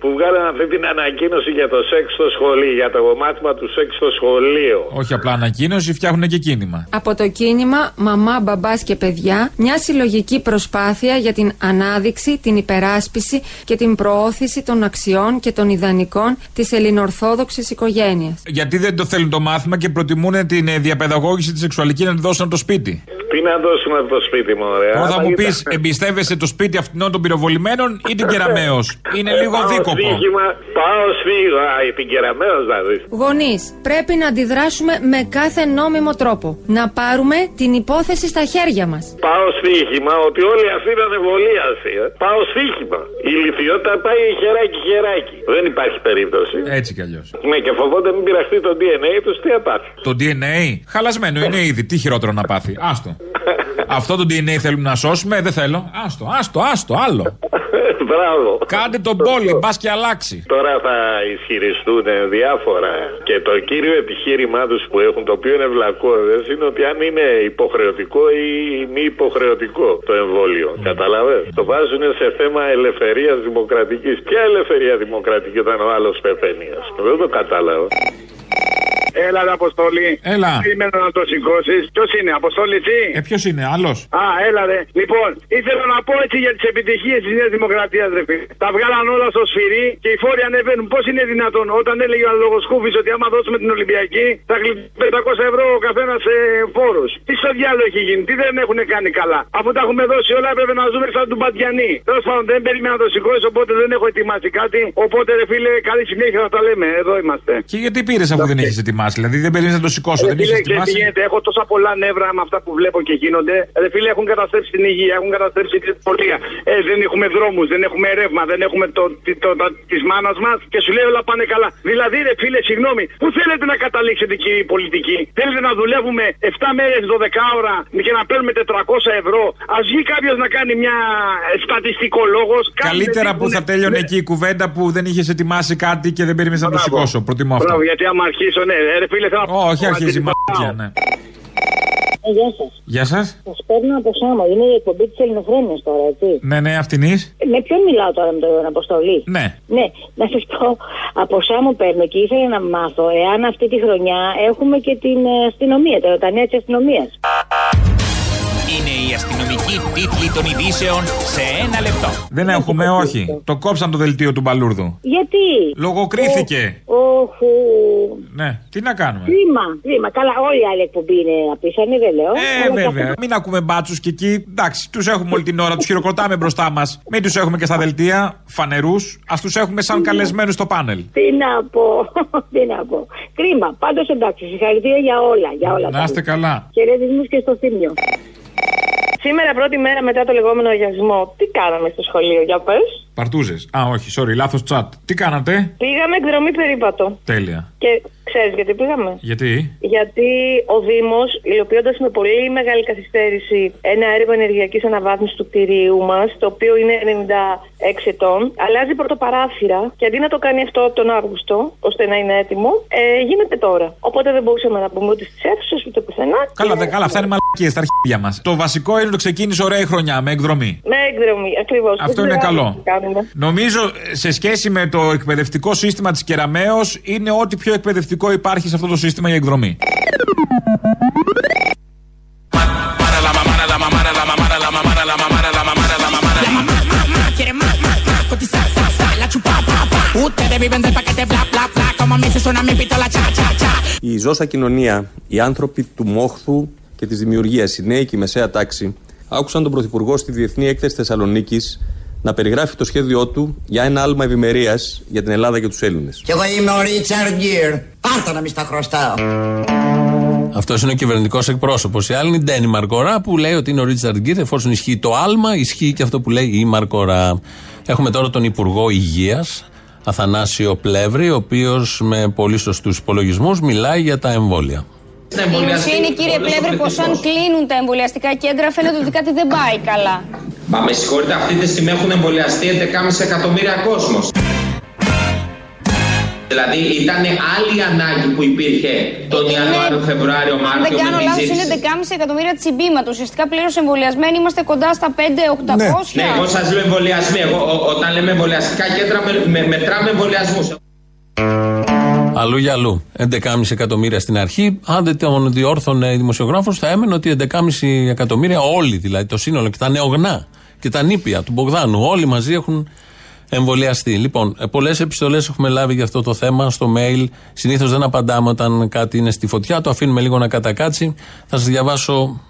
που βγάλαν αυτή την ανακοίνωση για το σεξ στο σχολείο, για το μάθημα του σεξ στο σχολείο. Όχι απλά ανακοίνωση, φτιάχνουν και κίνημα. Από το κίνημα Μαμά, Μπαμπάς και Παιδιά, μια συλλογική προσπάθεια για την ανάδειξη, την υπεράσπιση και την προώθηση των αξιών και των ιδανικών της ελληνορθόδοξης οικογένειας. Γιατί δεν το θέλουν το μάθημα και προτιμούν την ε, διαπαιδαγώγηση της σεξουαλική να τη δώσουν από το σπίτι; Τι να δώσουμε από το σπίτι μου, ωραία. Όταν θα Αλλά μου κοίτα. πεις, εμπιστεύεσαι το σπίτι αυτών των πυροβολημένων ή την κεραμαίο. Είναι λίγο Πάω δίκοπο. στοίχημα, πάω στοίχημα. Α, την κεραμέως δηλαδή. Γονείς, πρέπει να αντιδράσουμε με κάθε νόμιμο τρόπο. Να πάρουμε την υπόθεση στα χέρια μας. Πάω στοίχημα ότι όλοι αυτοί ήταν εμβολίασοι. Ε. Πάω στοίχημα. Η λιθιότητα πάει χεράκι χεράκι. Δεν υπάρχει περίπτωση. Έτσι κι αλλιώς. Ναι, και φοβόνται μην πειραχτεί το DNA τους, τι θα πάθει. Το DNA, χαλασμένο είναι ήδη. Τι χειρότερο να πάθει; Άστο. Αυτό το DNA θέλουμε να σώσουμε, δεν θέλω. Άστο, άστο, άστο, άλλο. Μπράβο. Κάντε τον πόλη, μπας και αλλάξει. Τώρα θα ισχυριστούν διάφορα και το κύριο επιχείρημά τους που έχουν, το οποίο είναι βλακώδες, είναι ότι αν είναι υποχρεωτικό ή μη υποχρεωτικό το εμβόλιο. Καταλαβες; Το βάζουν σε θέμα ελευθερίας δημοκρατικής. Ποια ελευθερία δημοκρατική όταν ο άλλος πεθαίνει, ας πούμε; Δεν το κατάλαβα. Έλα, ρε, Αποστολή. Έλα. Περιμένω να το σηκώσεις. Ποιος είναι, Αποστολή, τι. Ε, ποιος είναι, άλλος; Α, έλα, ρε. Λοιπόν, ήθελα να πω έτσι για τις επιτυχίες της Νέας Δημοκρατίας, ρε φίλε. Τα βγάλαν όλα στο σφυρί και οι φόροι ανεβαίνουν. Πώς είναι δυνατόν όταν έλεγε ο Λογοσκούφη ότι άμα δώσουμε την Ολυμπιακή θα γλιτώσουμε 500 ευρώ ο καθένας σε φόρους. Τι στο διάλογο έχει γίνει, τι δεν έχουν κάνει καλά. Αφού τα έχουμε δώσει όλα, έπρεπε να ζούμε σαν του Μπατιανή. Τέλος πάντων, δεν περίμενα να το σηκώσει, οπότε δεν έχω ετοιμάσει κάτι. Οπότε, ρε φίλε, καλή συνέχεια θα τα λέμε. Εδώ είμαστε. Και γιατί πήρες αφού δεν έχεις ετοιμάσει, δηλαδή δεν περίμενε να το σηκώσω, δεν Ρε είχε φίλε, ξέρεις τι ετοιμάσει; γίνεται, έχω τόσα πολλά νεύρα με αυτά που βλέπω και γίνονται. Ρε φίλε, έχουν καταστρέψει την υγεία, έχουν καταστρέψει την πολιτεία. Ε, δεν έχουμε δρόμους, δεν έχουμε ρεύμα, δεν έχουμε το, το, το, το, της μάνας μας και σου λέει όλα πάνε καλά. Δηλαδή, ρε φίλε, συγγνώμη, πού θέλετε να καταλήξετε, κύριε πολιτική. Θέλετε να δουλεύουμε 7 μέρες 12 ώρα και να παίρνουμε 400 ευρώ; Α βγει κάποιος να κάνει μια ε, στατιστικολόγος. Καλύτερα που θα τέλειωνε εκεί η κουβέντα που δεν είχες ετοιμάσει κάτι και δεν περίμενε να το σηκώσω. Προτιμώ αυτό. Μπράβο, γιατί άμα αρχίσω, ναι, ε, ρε φίλε, θέλω να Όχι, αρχίζει η μαλακία, ναι. Ε, γεια σας. Γεια σας. Σας παίρνω από Σάμο. Είναι η εκπομπή της Ελληνοφρένειας τώρα, έτσι. Ναι, ναι, αυτήν Με ποιον μιλάω τώρα με τον Αποστολή; Ναι. Ναι, να σας πω, από Σάμο παίρνω και ήθελα να μάθω εάν αυτή τη χρονιά έχουμε και την ε, αστυνομία, τα, τα νέα της αστυνομίας. Είναι η αστυνομική τίτλη των ειδήσεων σε ένα λεπτό. Δεν έχουμε, όχι. Το κόψαν το δελτίο του Μπαλούρδου. Γιατί; Λογοκρίθηκε. Όχου. Ναι, τι να κάνουμε; Κρίμα, κρίμα. Καλά, όλη η άλλη εκπομπή είναι απίθανη, δεν λέω. Ε, Αλλά και βέβαια. αυτή- Μην ακούμε μπάτσους και εκεί. Εντάξει, τους έχουμε όλη την ώρα, τους χειροκροτάμε μπροστά μας. Μην τους έχουμε και στα δελτία, φανερούς. Α τους έχουμε σαν καλεσμένους στο πάνελ. Τι να πω, [LAUGHS] τι να πω. Κρίμα. Πάντως εντάξει, συγχαρητήρια για όλα. Για όλα Να τα είστε καλά. Χαιρετισμούς και στο θύμιο. Σήμερα, πρώτη μέρα μετά το λεγόμενο αγιασμό, τι κάναμε στο σχολείο, για πες; Παρτούζες. Α, όχι, sorry, λάθος chat. Τι κάνατε; Πήγαμε εκδρομή περίπατο. Τέλεια. Και Ξέρεις γιατί πήγαμε; Γιατί; Γιατί ο Δήμος, υλοποιώντας με πολύ μεγάλη καθυστέρηση ένα έργο ενεργειακής αναβάθμισης του κτηρίου μας, το οποίο είναι 96 ετών, αλλάζει πρωτοπαράθυρα και αντί να το κάνει αυτό τον Αύγουστο, ώστε να είναι έτοιμο, ε, γίνεται τώρα. Οπότε δεν μπορούσαμε να πούμε ούτε στις αίθουσες ούτε πουθενά. Καλά, δε, καλά, αυτά είναι μαλακίες στα αρχίδια μας. Το βασικό είναι ότι ξεκίνησε ωραία η χρονιά με εκδρομή. Με εκδρομή, ακριβώς. Αυτό είναι καλό. Νομίζω σε σχέση με το εκπαιδευτικό σύστημα της Κεραμαίο είναι ό,τι πιο εκπαιδευτικό υπάρχει σε αυτό το σύστημα η εκδρομή. Quiere más, más, más, cotizar, sa, sa, la chupa, pa, pa. Ustedes viven del paquete bla, bla, bla. Como a mí se suena mi pistola, cha, cha, cha. Η ζώσα κοινωνία, οι άνθρωποι του μόχθου και της δημιουργίας, οι νέοι και η μεσαία τάξη, άκουσαν τον Πρωθυπουργό στη Διεθνή Έκθεση Θεσσαλονίκης να περιγράφει το σχέδιό του για ένα άλμα ευημερίας για την Ελλάδα και τους Έλληνες. Κι εγώ είμαι ο Ρίτσαρντ Γκίρ. Πάρτα να μην στα χρωστάω. Αυτός είναι ο κυβερνητικός εκπρόσωπος. Η άλλη είναι η Ντένι Μαρκορά που λέει ότι είναι ο Ρίτσαρντ Γκίρ. Εφόσον ισχύει το άλμα, ισχύει και αυτό που λέει η Μαρκορά. Έχουμε τώρα τον Υπουργό Υγείας, Αθανάσιο Πλεύρη, ο οποίος με πολύ σωστούς υπολογισμούς μιλάει για τα εμβόλια. Η ουσία είναι, κύριε Πλεύρη, πως αν κλείνουν τα εμβολιαστικά κέντρα, φαίνεται ότι κάτι δεν πάει καλά. Μα με συγχωρείτε, αυτή τη στιγμή έχουν εμβολιαστεί 11,5 εκατομμύρια κόσμος. Δηλαδή ήταν άλλη ανάγκη που υπήρχε τον Ιανουάριο, Φεβρουάριο, Αν Μάρτιο. δεν κάνω με λάθος, τη είναι 11,5 εκατομμύρια τσιμπήματο. Ουσιαστικά πλήρως εμβολιασμένοι είμαστε κοντά στα 5-800. Ναι, εγώ σας λέω εμβολιασμοί. Εγώ, ό- όταν λέμε εμβολιαστικά κέντρα, με, με, μετράμε εμβολιασμούς. Αλλού για αλλού. 11,5 εκατομμύρια στην αρχή. Αν δεν τον διόρθωνε δημοσιογράφος, θα έμενε ότι 11,5 εκατομμύρια, όλοι δηλαδή, το σύνολο και τα νεογνά και τα νήπια του Μπογδάνου, όλοι μαζί έχουν εμβολιαστεί. Λοιπόν, πολλές επιστολές έχουμε λάβει για αυτό το θέμα στο mail. Συνήθως δεν απαντάμε όταν κάτι είναι στη φωτιά, το αφήνουμε λίγο να κατακάτσει. Θα σας διαβάσω,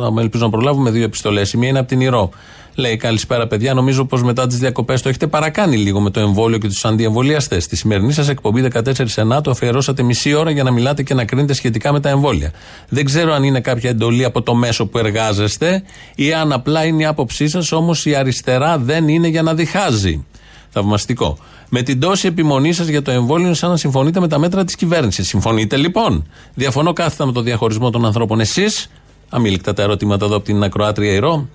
άμα ελπίζω να προλάβουμε, δύο επιστολές. Η μία είναι από την Ηρώ. Λέει καλησπέρα, παιδιά. Νομίζω πως μετά τις διακοπές το έχετε παρακάνει λίγο με το εμβόλιο και τους αντιεμβολιαστές. Στη σημερινή σας εκπομπή 14 Σενάτου αφιερώσατε μισή ώρα για να μιλάτε και να κρίνετε σχετικά με τα εμβόλια. Δεν ξέρω αν είναι κάποια εντολή από το μέσο που εργάζεστε ή αν απλά είναι η άποψή σας, όμως η αριστερά δεν είναι για να διχάζει. Θαυμαστικό. Με την τόση επιμονή σας για το εμβόλιο, είναι σαν να συμφωνείτε με τα μέτρα της κυβέρνησης. Συμφωνείτε λοιπόν; Διαφωνώ κάθετα με το διαχωρισμό των ανθρώπων. Εσείς, αμήλικτα τα ερωτήματα εδώ από την Ακροάτρια Ηρώ,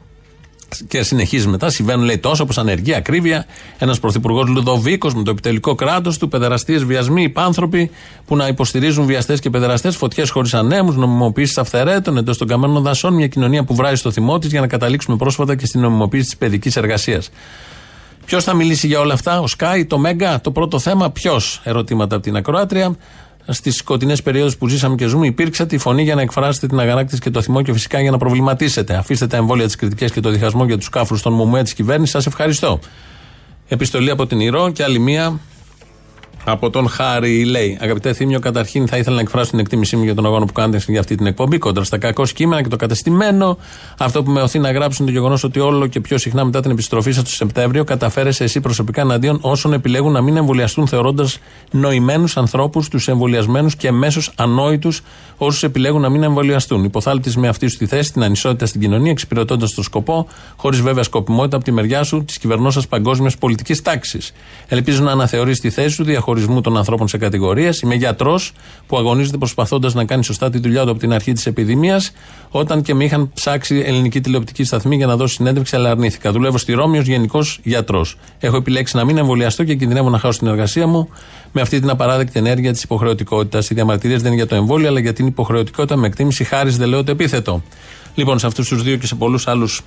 και συνεχίζει μετά. Συμβαίνουν λέει τόσο όπω ανεργία, ακρίβεια. Ένας πρωθυπουργός Λουδοβίκος με το επιτελικό κράτος του, παιδεραστίες, βιασμοί, υπάνθρωποι που να υποστηρίζουν βιαστές και παιδεραστές, φωτιές χωρίς ανέμους, νομιμοποίησης αυθαιρέτων εντός των καμένων δασών, μια κοινωνία που βράζει στο θυμό της για να καταλήξουμε πρόσφατα και στην νομιμοποίηση της παιδικής εργασίας. Ποιος θα μιλήσει για όλα αυτά, ο Σκάι, το Μέγκα, το πρώτο θέμα, ποιος, ερωτήματα από την Ακροάτρια. Στις σκοτεινές περιόδους που ζήσαμε και ζούμε, υπήρξε τη φωνή για να εκφράσετε την αγανάκτηση και το θυμό και φυσικά για να προβληματίσετε. Αφήστε τα εμβόλια, τι κριτικέ και το διχασμό για τους κάφρους των μουμουέ της κυβέρνησης. Σας ευχαριστώ. Επιστολή από την Ηρώ και άλλη μία από τον Χάρη λέει: Αγαπητέ Θήμιο, καταρχήν θα ήθελα να εκφράσω την εκτίμησή μου για τον αγώνα που κάνετε για αυτή την εκπομπή. Κόντρα στα κακό κείμενα και το κατεστημένο. Αυτό που με οθεί να γράψω είναι το γεγονός ότι όλο και πιο συχνά μετά την επιστροφή σας το Σεπτέμβριο καταφέρεσαι εσύ προσωπικά εναντίον όσων επιλέγουν να μην εμβολιαστούν θεωρώντας νοημένους ανθρώπους τους εμβολιασμένους και μέσω ανόητους όσους επιλέγουν να μην εμβολιαστούν. Υποθάλπτης με αυτή σου τη θέση, την ανισότητα στην κοινωνία, εξυπηρετώντας το σκοπό, χωρίς βέβαια σκοπιμότητα από τη μεριά σου της κυβερνόσα παγκόσμιας πολιτικής τάξης. Ελπίζω να αναθεωρήσει τη θέση σου διαχωρισμού των ανθρώπων σε κατηγορίες. Είμαι γιατρός που αγωνίζεται προσπαθώντας να κάνει σωστά τη δουλειά του από την αρχή της επιδημίας, όταν και με είχαν ψάξει ελληνική τηλεοπτική σταθμή για να δώσω συνέντευξη, αλλά αρνήθηκα. Δουλεύω στη Ρώμη ως γενικός γιατρός. Έχω επιλέξει να μην εμβολιαστώ και κινδυνεύω να χάσω την εργασία μου με αυτή την απαράδεκτη ενέργεια της υποχρεωτικότητας. Οι διαμαρτυρίες δεν είναι για το εμβόλιο, αλλά για την υποχρεωτικότητα με εκτίμηση χάρη δεν λέω το επίθετο. Λοιπόν, σε αυτούς τους δύο και σε πολλούς άλλους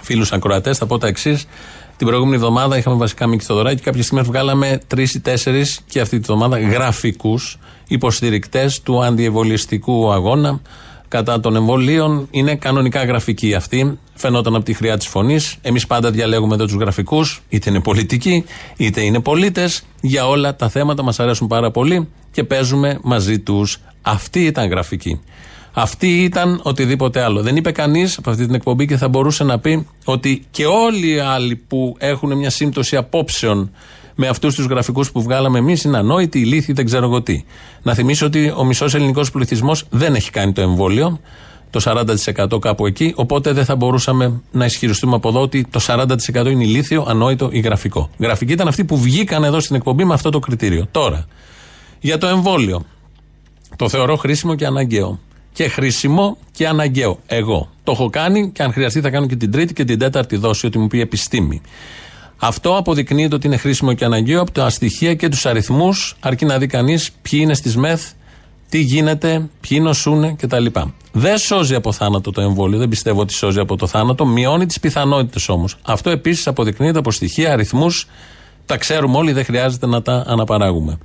φίλους ακροατές θα πω τα εξής. Την προηγούμενη εβδομάδα είχαμε βασικά Μίκη Θοδωράκη και κάποιε στιγμέ βγάλαμε τρεις ή τέσσερις και αυτή τη εβδομάδα γραφικούς υποστηρικτές του αντιεμβολιστικού αγώνα κατά των εμβολίων. Είναι κανονικά γραφικοί αυτοί. Φαινόταν από τη χρειά της φωνής. Εμείς πάντα διαλέγουμε εδώ τους γραφικούς, είτε είναι πολιτικοί, είτε είναι πολίτες. Για όλα τα θέματα μας αρέσουν πάρα πολύ και παίζουμε μαζί τους. Αυτοί ήταν γραφικοί. Αυτή ήταν οτιδήποτε άλλο. Δεν είπε κανείς από αυτή την εκπομπή και θα μπορούσε να πει ότι και όλοι οι άλλοι που έχουν μια σύμπτωση απόψεων με αυτούς τους γραφικούς που βγάλαμε εμείς είναι ανόητοι, ηλίθιοι, δεν ξέρω εγώ τι. Να θυμίσω ότι ο μισός ελληνικός πληθυσμός δεν έχει κάνει το εμβόλιο, το 40% κάπου εκεί, οπότε δεν θα μπορούσαμε να ισχυριστούμε από εδώ ότι το 40% είναι ηλίθιο, ανόητο ή γραφικό. Γραφικοί ήταν αυτοί που βγήκαν εδώ στην εκπομπή με αυτό το κριτήριο. Τώρα, για το εμβόλιο. Το θεωρώ χρήσιμο και αναγκαίο. Και χρήσιμο και αναγκαίο. Εγώ. Το έχω κάνει και αν χρειαστεί θα κάνω και την τρίτη και την τέταρτη δόση, ότι μου πει επιστήμη. Αυτό αποδεικνύεται ότι είναι χρήσιμο και αναγκαίο από τα στοιχεία και τους αριθμούς, αρκεί να δει κανείς ποιοι είναι στις ΜΕΘ, τι γίνεται, ποιοι νοσούν κτλ. Δεν σώζει από θάνατο το εμβόλιο, δεν πιστεύω ότι σώζει από το θάνατο, μειώνει τις πιθανότητες όμως. Αυτό επίσης αποδεικνύεται από στοιχεία, αριθμούς, τα ξέρουμε όλοι, δεν χρειάζεται να τα αναπαράγουμε.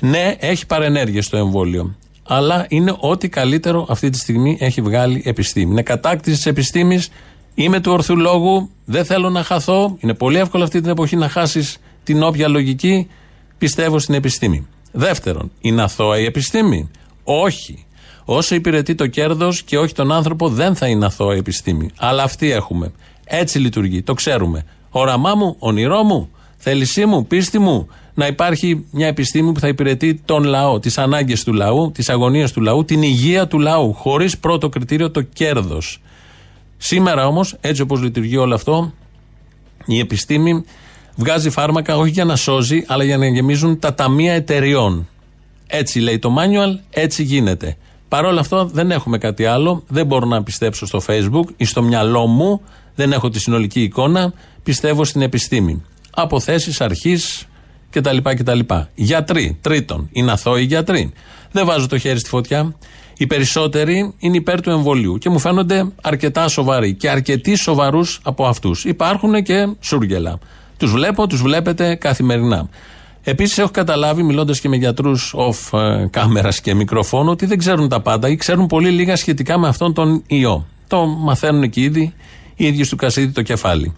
Ναι, έχει παρενέργειες το εμβόλιο. Αλλά είναι ό,τι καλύτερο αυτή τη στιγμή έχει βγάλει επιστήμη. Είναι κατάκτηση της επιστήμης. Είμαι του ορθού λόγου. Δεν θέλω να χαθώ. Είναι πολύ εύκολο αυτή την εποχή να χάσεις την όποια λογική. Πιστεύω στην επιστήμη. Δεύτερον, είναι αθώα η επιστήμη; Όχι. Όσο υπηρετεί το κέρδος και όχι τον άνθρωπο, δεν θα είναι αθώα η επιστήμη. Αλλά αυτή έχουμε. Έτσι λειτουργεί. Το ξέρουμε. Όραμά μου, όνειρό μου, θέλησή μου, πίστη μου, να υπάρχει μια επιστήμη που θα υπηρετεί τον λαό, τις ανάγκες του λαού, τις αγωνίες του λαού, την υγεία του λαού, χωρίς πρώτο κριτήριο το κέρδος. Σήμερα όμως, έτσι όπως λειτουργεί όλο αυτό, η επιστήμη βγάζει φάρμακα όχι για να σώζει, αλλά για να γεμίζουν τα ταμεία εταιριών. Έτσι λέει το manual, έτσι γίνεται. Παρ' όλα αυτά δεν έχουμε κάτι άλλο. Δεν μπορώ να πιστέψω στο Facebook ή στο μυαλό μου. Δεν έχω τη συνολική εικόνα. Πιστεύω στην επιστήμη. Από θέσει αρχής κτλ. κτλ. Γιατροί. Τρίτον, είναι αθώοι γιατροί. Δεν βάζω το χέρι στη φωτιά. Οι περισσότεροι είναι υπέρ του εμβολίου και μου φαίνονται αρκετά σοβαροί και αρκετοί σοβαρούς από αυτούς. Υπάρχουν και σούργελα. Τους βλέπω, τους βλέπετε καθημερινά. Επίσης, έχω καταλάβει, μιλώντας και με γιατρούς off ε, κάμερας και μικροφώνου, ότι δεν ξέρουν τα πάντα ή ξέρουν πολύ λίγα σχετικά με αυτόν τον ιό. Το μαθαίνουν και ήδη οι ίδιοι του Κασίδη το κεφάλι.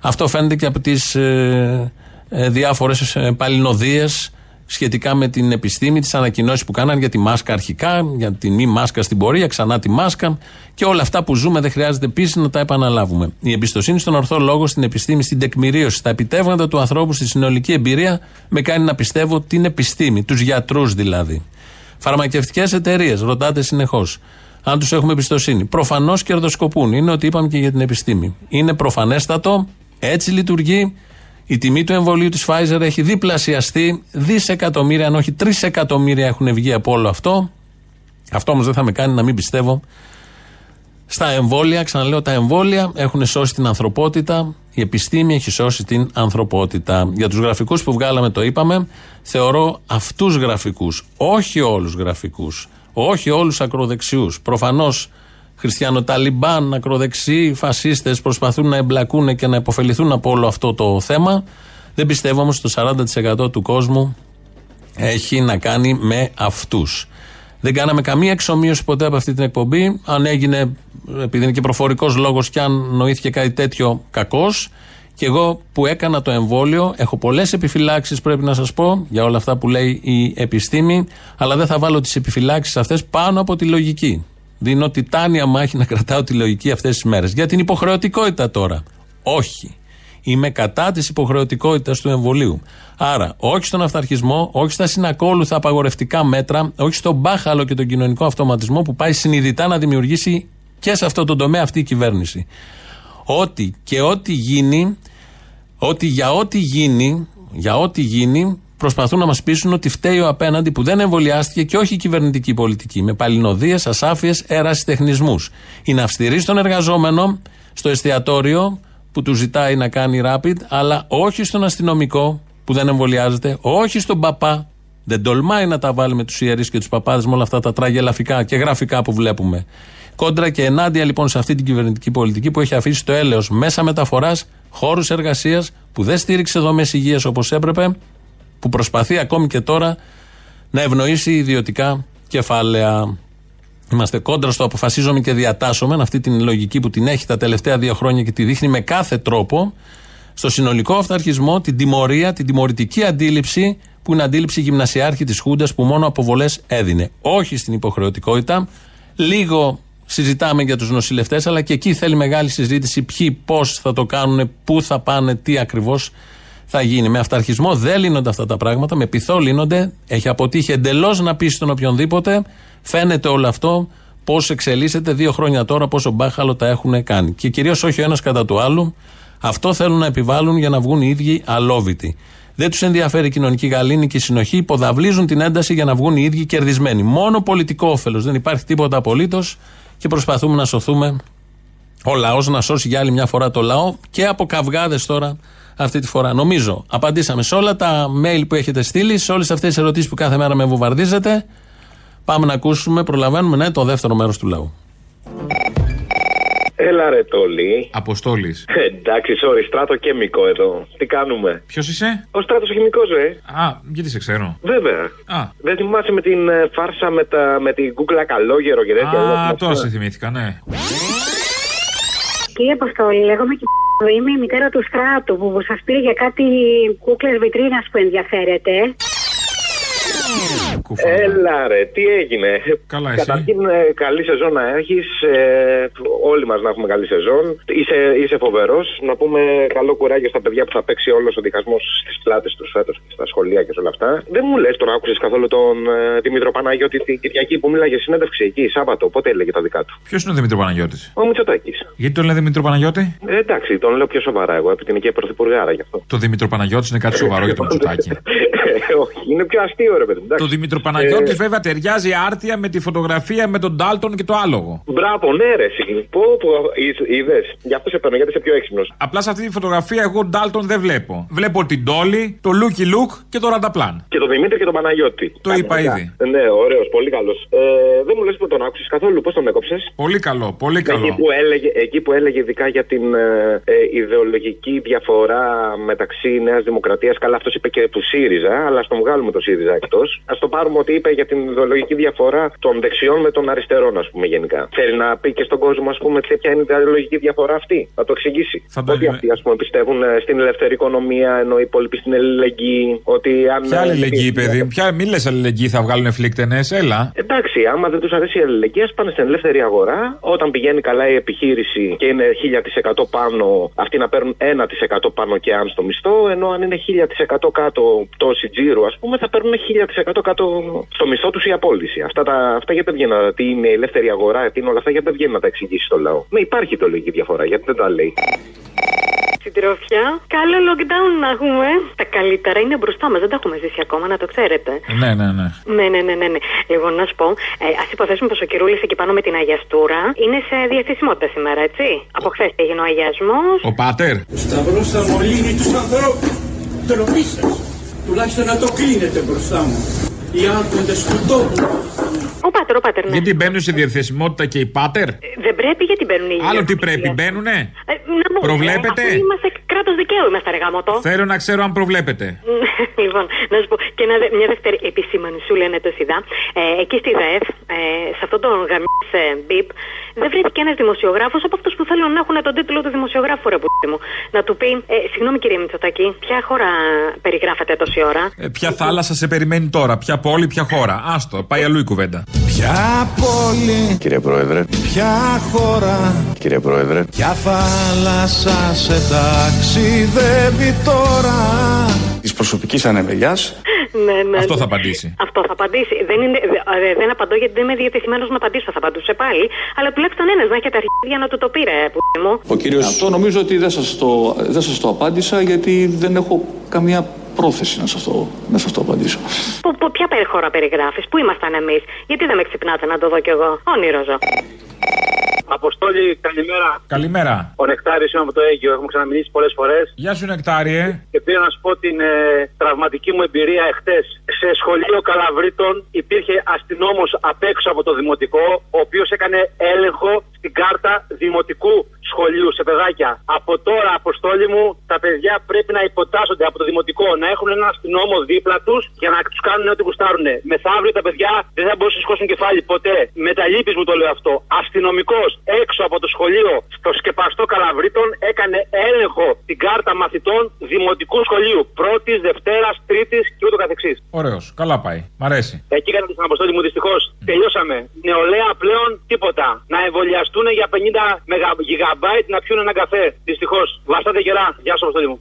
Αυτό φαίνεται και από τις ε, ε, διάφορες παλινοδίες σχετικά με την επιστήμη, τις ανακοινώσεις που κάναν για τη μάσκα αρχικά, για τη μη μάσκα στην πορεία, ξανά τη μάσκα και όλα αυτά που ζούμε δεν χρειάζεται επίσης να τα επαναλάβουμε. Η εμπιστοσύνη στον ορθό λόγο, στην επιστήμη, στην τεκμηρίωση, στα επιτεύγματα του ανθρώπου, στη συνολική εμπειρία με κάνει να πιστεύω την επιστήμη, τους γιατρούς δηλαδή. Φαρμακευτικές εταιρείες, ρωτάτε συνεχώς. Αν τους έχουμε εμπιστοσύνη. Προφανώς κερδοσκοπούν. Είναι ότι είπαμε και για την επιστήμη. Είναι προφανέστατο, έτσι λειτουργεί. Η τιμή του εμβολίου της Pfizer έχει διπλασιαστεί. Δισεκατομμύρια, αν όχι τρισεκατομμύρια έχουν βγει από όλο αυτό. Αυτό όμως δεν θα με κάνει να μην πιστεύω στα εμβόλια. Ξαναλέω, τα εμβόλια έχουν σώσει την ανθρωπότητα. Η επιστήμη έχει σώσει την ανθρωπότητα. Για τους γραφικούς που βγάλαμε, το είπαμε, θεωρώ αυτούς γραφικούς, όχι όλους γραφικούς, όχι όλους ακροδεξιούς. Προφανώς χριστιανοταλιμπάν, ακροδεξιοί, φασίστες προσπαθούν να εμπλακούν και να υποφεληθούν από όλο αυτό το θέμα. Δεν πιστεύω όμως ότι το 40% του κόσμου έχει να κάνει με αυτούς. Δεν κάναμε καμία εξομοίωση ποτέ από αυτή την εκπομπή. Αν έγινε, επειδή είναι και προφορικός λόγος, και αν νοήθηκε κάτι τέτοιο, κακός. Και εγώ που έκανα το εμβόλιο, έχω πολλές επιφυλάξεις, πρέπει να σας πω, για όλα αυτά που λέει η επιστήμη, αλλά δεν θα βάλω τις επιφυλάξεις αυτές πάνω από τη λογική. Δίνω τιτάνια μάχη να κρατάω τη λογική αυτές τις μέρες. Για την υποχρεωτικότητα τώρα. Όχι. Είμαι κατά της υποχρεωτικότητας του εμβολίου. Άρα, όχι στον αυταρχισμό, όχι στα συνακόλουθα απαγορευτικά μέτρα, όχι στον μπάχαλο και τον κοινωνικό αυτοματισμό που πάει συνειδητά να δημιουργήσει και σε αυτό το τομέα αυτή η κυβέρνηση. Ό,τι και ό,τι γίνει, ότι για ό,τι γίνει, για ό,τι γίνει, προσπαθούν να μας πείσουν ότι φταίει ο απέναντι που δεν εμβολιάστηκε και όχι η κυβερνητική πολιτική. Με παλινοδίες, ασάφειες, ερασιτεχνισμού. Είναι αυστηρή στον εργαζόμενο, στο εστιατόριο που του ζητάει να κάνει rapid, αλλά όχι στον αστυνομικό που δεν εμβολιάζεται, όχι στον παπά. Δεν τολμάει να τα βάλει με τους ιερείς και τους παπάδες με όλα αυτά τα τραγελαφικά και γραφικά που βλέπουμε. Κόντρα και ενάντια λοιπόν σε αυτή την κυβερνητική πολιτική που έχει αφήσει το έλεος μέσα μεταφοράς, χώρους εργασίας, που δεν στήριξε δομές υγείας όπως έπρεπε, που προσπαθεί ακόμη και τώρα να ευνοήσει ιδιωτικά κεφάλαια. Είμαστε κόντρα στο αποφασίζομαι και διατάσσομαι, αυτή την λογική που την έχει τα τελευταία δύο χρόνια και τη δείχνει με κάθε τρόπο στο συνολικό αυταρχισμό, την τιμωρία, την τιμωρητική αντίληψη που είναι αντίληψη γυμνασιάρχη της Χούντας που μόνο αποβολές έδινε. Όχι στην υποχρεωτικότητα. Λίγο συζητάμε για τους νοσηλευτές, αλλά και εκεί θέλει μεγάλη συζήτηση ποιοι, πώς θα το κάνουν, πού θα πάνε, τι ακριβώς θα γίνει. Με αυταρχισμό δεν λύνονται αυτά τα πράγματα. Με πειθό λύνονται. Έχει αποτύχει εντελώς να πείσει τον οποιονδήποτε. Φαίνεται όλο αυτό πώς εξελίσσεται δύο χρόνια τώρα, πόσο μπάχαλο τα έχουν κάνει. Και κυρίως όχι ο ένας κατά του άλλου. Αυτό θέλουν να επιβάλλουν για να βγουν οι ίδιοι αλόβητοι. Δεν τους ενδιαφέρει η κοινωνική γαλήνη και η συνοχή. Υποδαβλίζουν την ένταση για να βγουν οι ίδιοι κερδισμένοι. Μόνο πολιτικό όφελος. Δεν υπάρχει τίποτα απολύτως και προσπαθούμε να σωθούμε ο λαός να σώσει για άλλη μια φορά το λαό και από καυγάδες τώρα αυτή τη φορά. Νομίζω απαντήσαμε σε όλα τα mail που έχετε στείλει, σε όλες αυτές τις ερωτήσεις που κάθε μέρα με βομβαρδίζετε. Πάμε να ακούσουμε, προλαβαίνουμε, ναι, το δεύτερο μέρος του λαού. Έλα ρε Τόλι. Αποστόλης. Εντάξει, sorry, στράτο κέμικο εδώ. Τι κάνουμε; Ποιος είσαι; Ο στράτος χημικός, ε. Α, γιατί σε ξέρω. Βέβαια. Α. Δεν θυμάσαι με την ε, φάρσα με, τα, με την κούκλα καλόγερο και τέτοια. Α, τώρα σε θυμήθηκα, ναι. Κύριε Αποστόλη, λέγομαι και είμαι η μητέρα του Στράτου που σας πήρε για κάτι κούκλες βιτρίνας που ενδιαφέρεται. Έλα ρε, τι έγινε; Καλά, εσύ; Καταρχήν, ε, καλή σεζόν να έχεις. όλοι μας να έχουμε καλή σεζόν. Είσαι, είσαι φοβερός. Να πούμε καλό κουράγιο στα παιδιά που θα παίξει όλος ο διχασμός στις πλάτες τους φέτος στα σχολεία και σε όλα αυτά. Δεν μου λες τον άκουσες καθόλου τον ε, Δημήτρο Παναγιώτη την Κυριακή που μίλαγε συνέντευξη εκεί, Σάββατο. Πότε έλεγε τα δικά του; Ποιος είναι ο Δημήτρη Παναγιώτης; Ο Μητσοτάκης. Γιατί τον λέει Δημήτρη Παναγιώτη; Ε, εντάξει, τον λέω πιο σοβαρά εγώ, επειδή είναι και πρωθυπουργάρα γι' αυτό. Το Δημήτρη Παναγιώτης είναι κάτι σοβαρό για το Μητσοτάκη. [LAUGHS] Ε, Όχι, είναι πιο αστείο ρε παιδί. μου, εντάξει. Το Δημήτρη Παναγιώτης Ε, βέβαια ταιριάζει άρτια με τη φωτογραφία με τον Ντάλτον και το άλογο. Μπράβο, ναι, ρε, εσύ. Πω, πω, είδες. Γι' αυτό σε παίρνω, γιατί είσαι πιο έξυπνος. Απλά σε αυτή τη φωτογραφία εγώ Ντάλτον δεν βλέπω. Βλέπω την Τόλη, το Λούκι Λουκ και το Ρανταπλάν. Και τον Δημήτρη και τον Παναγιώτη. Το είπα ήδη. Ναι, ωραίος, πολύ καλός. Ε, δεν μου λες που τον άκουσες καθόλου, πώς τον έκοψες; Πολύ καλό, πολύ Εκεί καλό. που, έλεγε, εκεί που έλεγε ειδικά για την ε, ε, ιδεολογική διαφορά μεταξύ Νέας Δημοκρατίας. Καλά, αυτός είπε και του ΣΥΡΙΖΑ, αλλά ας τον βγάλουμε το ΣΥΡΙΖΑ εκτός. Α το πάρουμε ότι είπε για την ιδεολογική διαφορά των δεξιών με των αριστερών, ας πούμε, γενικά. Θέλει να πει και στον κόσμο, ας πούμε, ποια είναι η ιδεολογική διαφορά αυτή. Θα το εξηγήσει. Θα το ότι αυτοί, ας πούμε, πιστεύουν ε, στην ελεύθερη οικονομία, ενώ οι υπόλοιποι στην αλληλεγγύη. Ότι αν. Ποια αλληλεγγύη, παιδί. Ποια μη λες αλληλεγγύη θα βγάλουν φλίκτενε, έλα. Εντάξει, άμα δεν τους αρέσει η αλληλεγγύη, ας πάνε στην ελεύθερη αγορά. Όταν πηγαίνει καλά η επιχείρηση και είναι 1000% πάνω, αυτοί να παίρνουν 1% πάνω και αν στο μισθό, ενώ αν είναι 1000% κάτω πτώση τζίρου, ας πούμε, θα παίρνουν 1000% κάτω στο μισθό τους η απόλυση. Αυτά, τα, αυτά γιατί δεν βγαίνουν, να- τι είναι η ελεύθερη αγορά, τι είναι όλα αυτά, γιατί δεν βγαίνουν να τα εξηγήσει στο λαό. Ναι, υπάρχει ιδεολογική διαφορά, γιατί δεν τα λέει. Συντροφιά, καλό lockdown να έχουμε. Τα καλύτερα είναι μπροστά μας, δεν τα έχουμε ζήσει ακόμα, να το ξέρετε. Ναι, ναι, ναι. Ναι, ναι, ναι, ναι. ναι. Λοιπόν, να σου πω, ε, ας υποθέσουμε πως ο Κυρούλης εκεί πάνω με την αγιαστούρα είναι σε διαθεσιμότητα σήμερα, έτσι. Από χθες έγινε ο αγιασμός. Ο Πάτερ. Σταυρός θα μολύνει τους ανθρώπους. Τροπή σα. Τουλάχιστον να το κλείνετε μπροστά μου. Οι άρχοντε του τόπου. Ο Πάτερ, ο Πάτερ, ναι. Γιατί μπαίνουν σε διαθεσιμότητα και οι Πάτερ; Ε, Δεν πρέπει γιατί μπαίνουν οι Άλλο τι πρέπει, μπαίνουνε; Ε, να μου, Προβλέπετε; ε, αφού είμαστε κράτος δικαίου, είμαστε ρε γάμο το. Θέλω να ξέρω αν προβλέπετε. [LAUGHS] λοιπόν, να σου πω και ένα, δε- μια δεύτερη επισήμανση σου λένε το ΣΥΔΑ. Ε, εκεί στη ΔΕΕΦ, ε, σε αυτόν τον γαμίς ε, μπιπ, δεν βρέθηκε ένας δημοσιογράφος από αυτούς που θέλουν να έχουν τον τίτλο του δημοσιογράφου, ρε πούτι μου. Να του πει, ε, συγγνώμη κύριε Μητσοτάκη, ποια χώρα περιγράφεται τόση ώρα; Ε, ποια θάλασσα σε περιμένει τώρα, ποια πόλη, ποια χώρα. Άστο, πάει αλλού η κουβέντα. Ποια πόλη, Κύριε Πρόεδρε, ποια χώρα, κύριε Πρόεδρε, ποια θάλασσα σε ταξιδεύει τώρα. Της προσωπικής ανεμελιάς. Ναι, ναι. Αυτό ναι. θα απαντήσει. Αυτό θα απαντήσει. Δεν, είναι, δε- ε, δεν απαντώ γιατί δεν είμαι διατεθειμένος να απαντήσω. Θα απαντούσε πάλι. Αλλά τουλάχιστον ένας να έχει τα αρχίδια να του το πήρε, που μου. Ο κύριος... Αυτό νομίζω ότι δεν σας, το, δεν σας το απάντησα γιατί δεν έχω καμία πρόθεση να σας το, να σας το απαντήσω. Που, που, ποια περι- χώρα περιγράφεις, πού ήμασταν εμείς, γιατί δεν με ξυπνάτε να το δω κι εγώ; Όνειρο ζω. Αποστόλη, καλημέρα. Καλημέρα. Ο Νεκτάρης είμαι από το Αίγυο. Έχουμε ξαναμιλήσει πολλές φορές. Γεια σου, Νεκτάριε. Και πήρα να σου πω την ε, τραυματική μου εμπειρία εχθές. Σε σχολείο Καλαβρίτων υπήρχε αστυνόμος απ' έξω από το δημοτικό, ο οποίος έκανε έλεγχο στην κάρτα δημοτικού σχολείου σε παιδάκια. Από τώρα, αποστόλη μου, τα παιδιά πρέπει να υποτάσσονται από το δημοτικό, να έχουν έναν αστυνόμο δίπλα τους για να τους κάνουν ό,τι γουστάρουν. Μεθαύριο τα παιδιά δεν θα μπορούσαν να σηκώσουν κεφάλι ποτέ. Με τα λύπη μου το λέω αυτό. Αστυνομικός έξω από το σχολείο στο σκεπαστό Καλαβρίτων έκανε έλεγχο την κάρτα μαθητών δημοτικού σχολείου. Πρώτης, Δευτέρας, Τρίτης και ούτω καθεξής. Ωραίος. Καλά πάει. Μ' αρέσει. Εκεί κάνατε την αποστόλη μου δυστυχώς. Τελειώσαμε. Νεολαία πλέον τίποτα. Να εμβολιαστούν για 50 μεγα, γιγαμπάιτ να πιούν ένα καφέ. Δυστυχώς. Βαστάτε καιρά. Γεια σου, αποστόλη μου.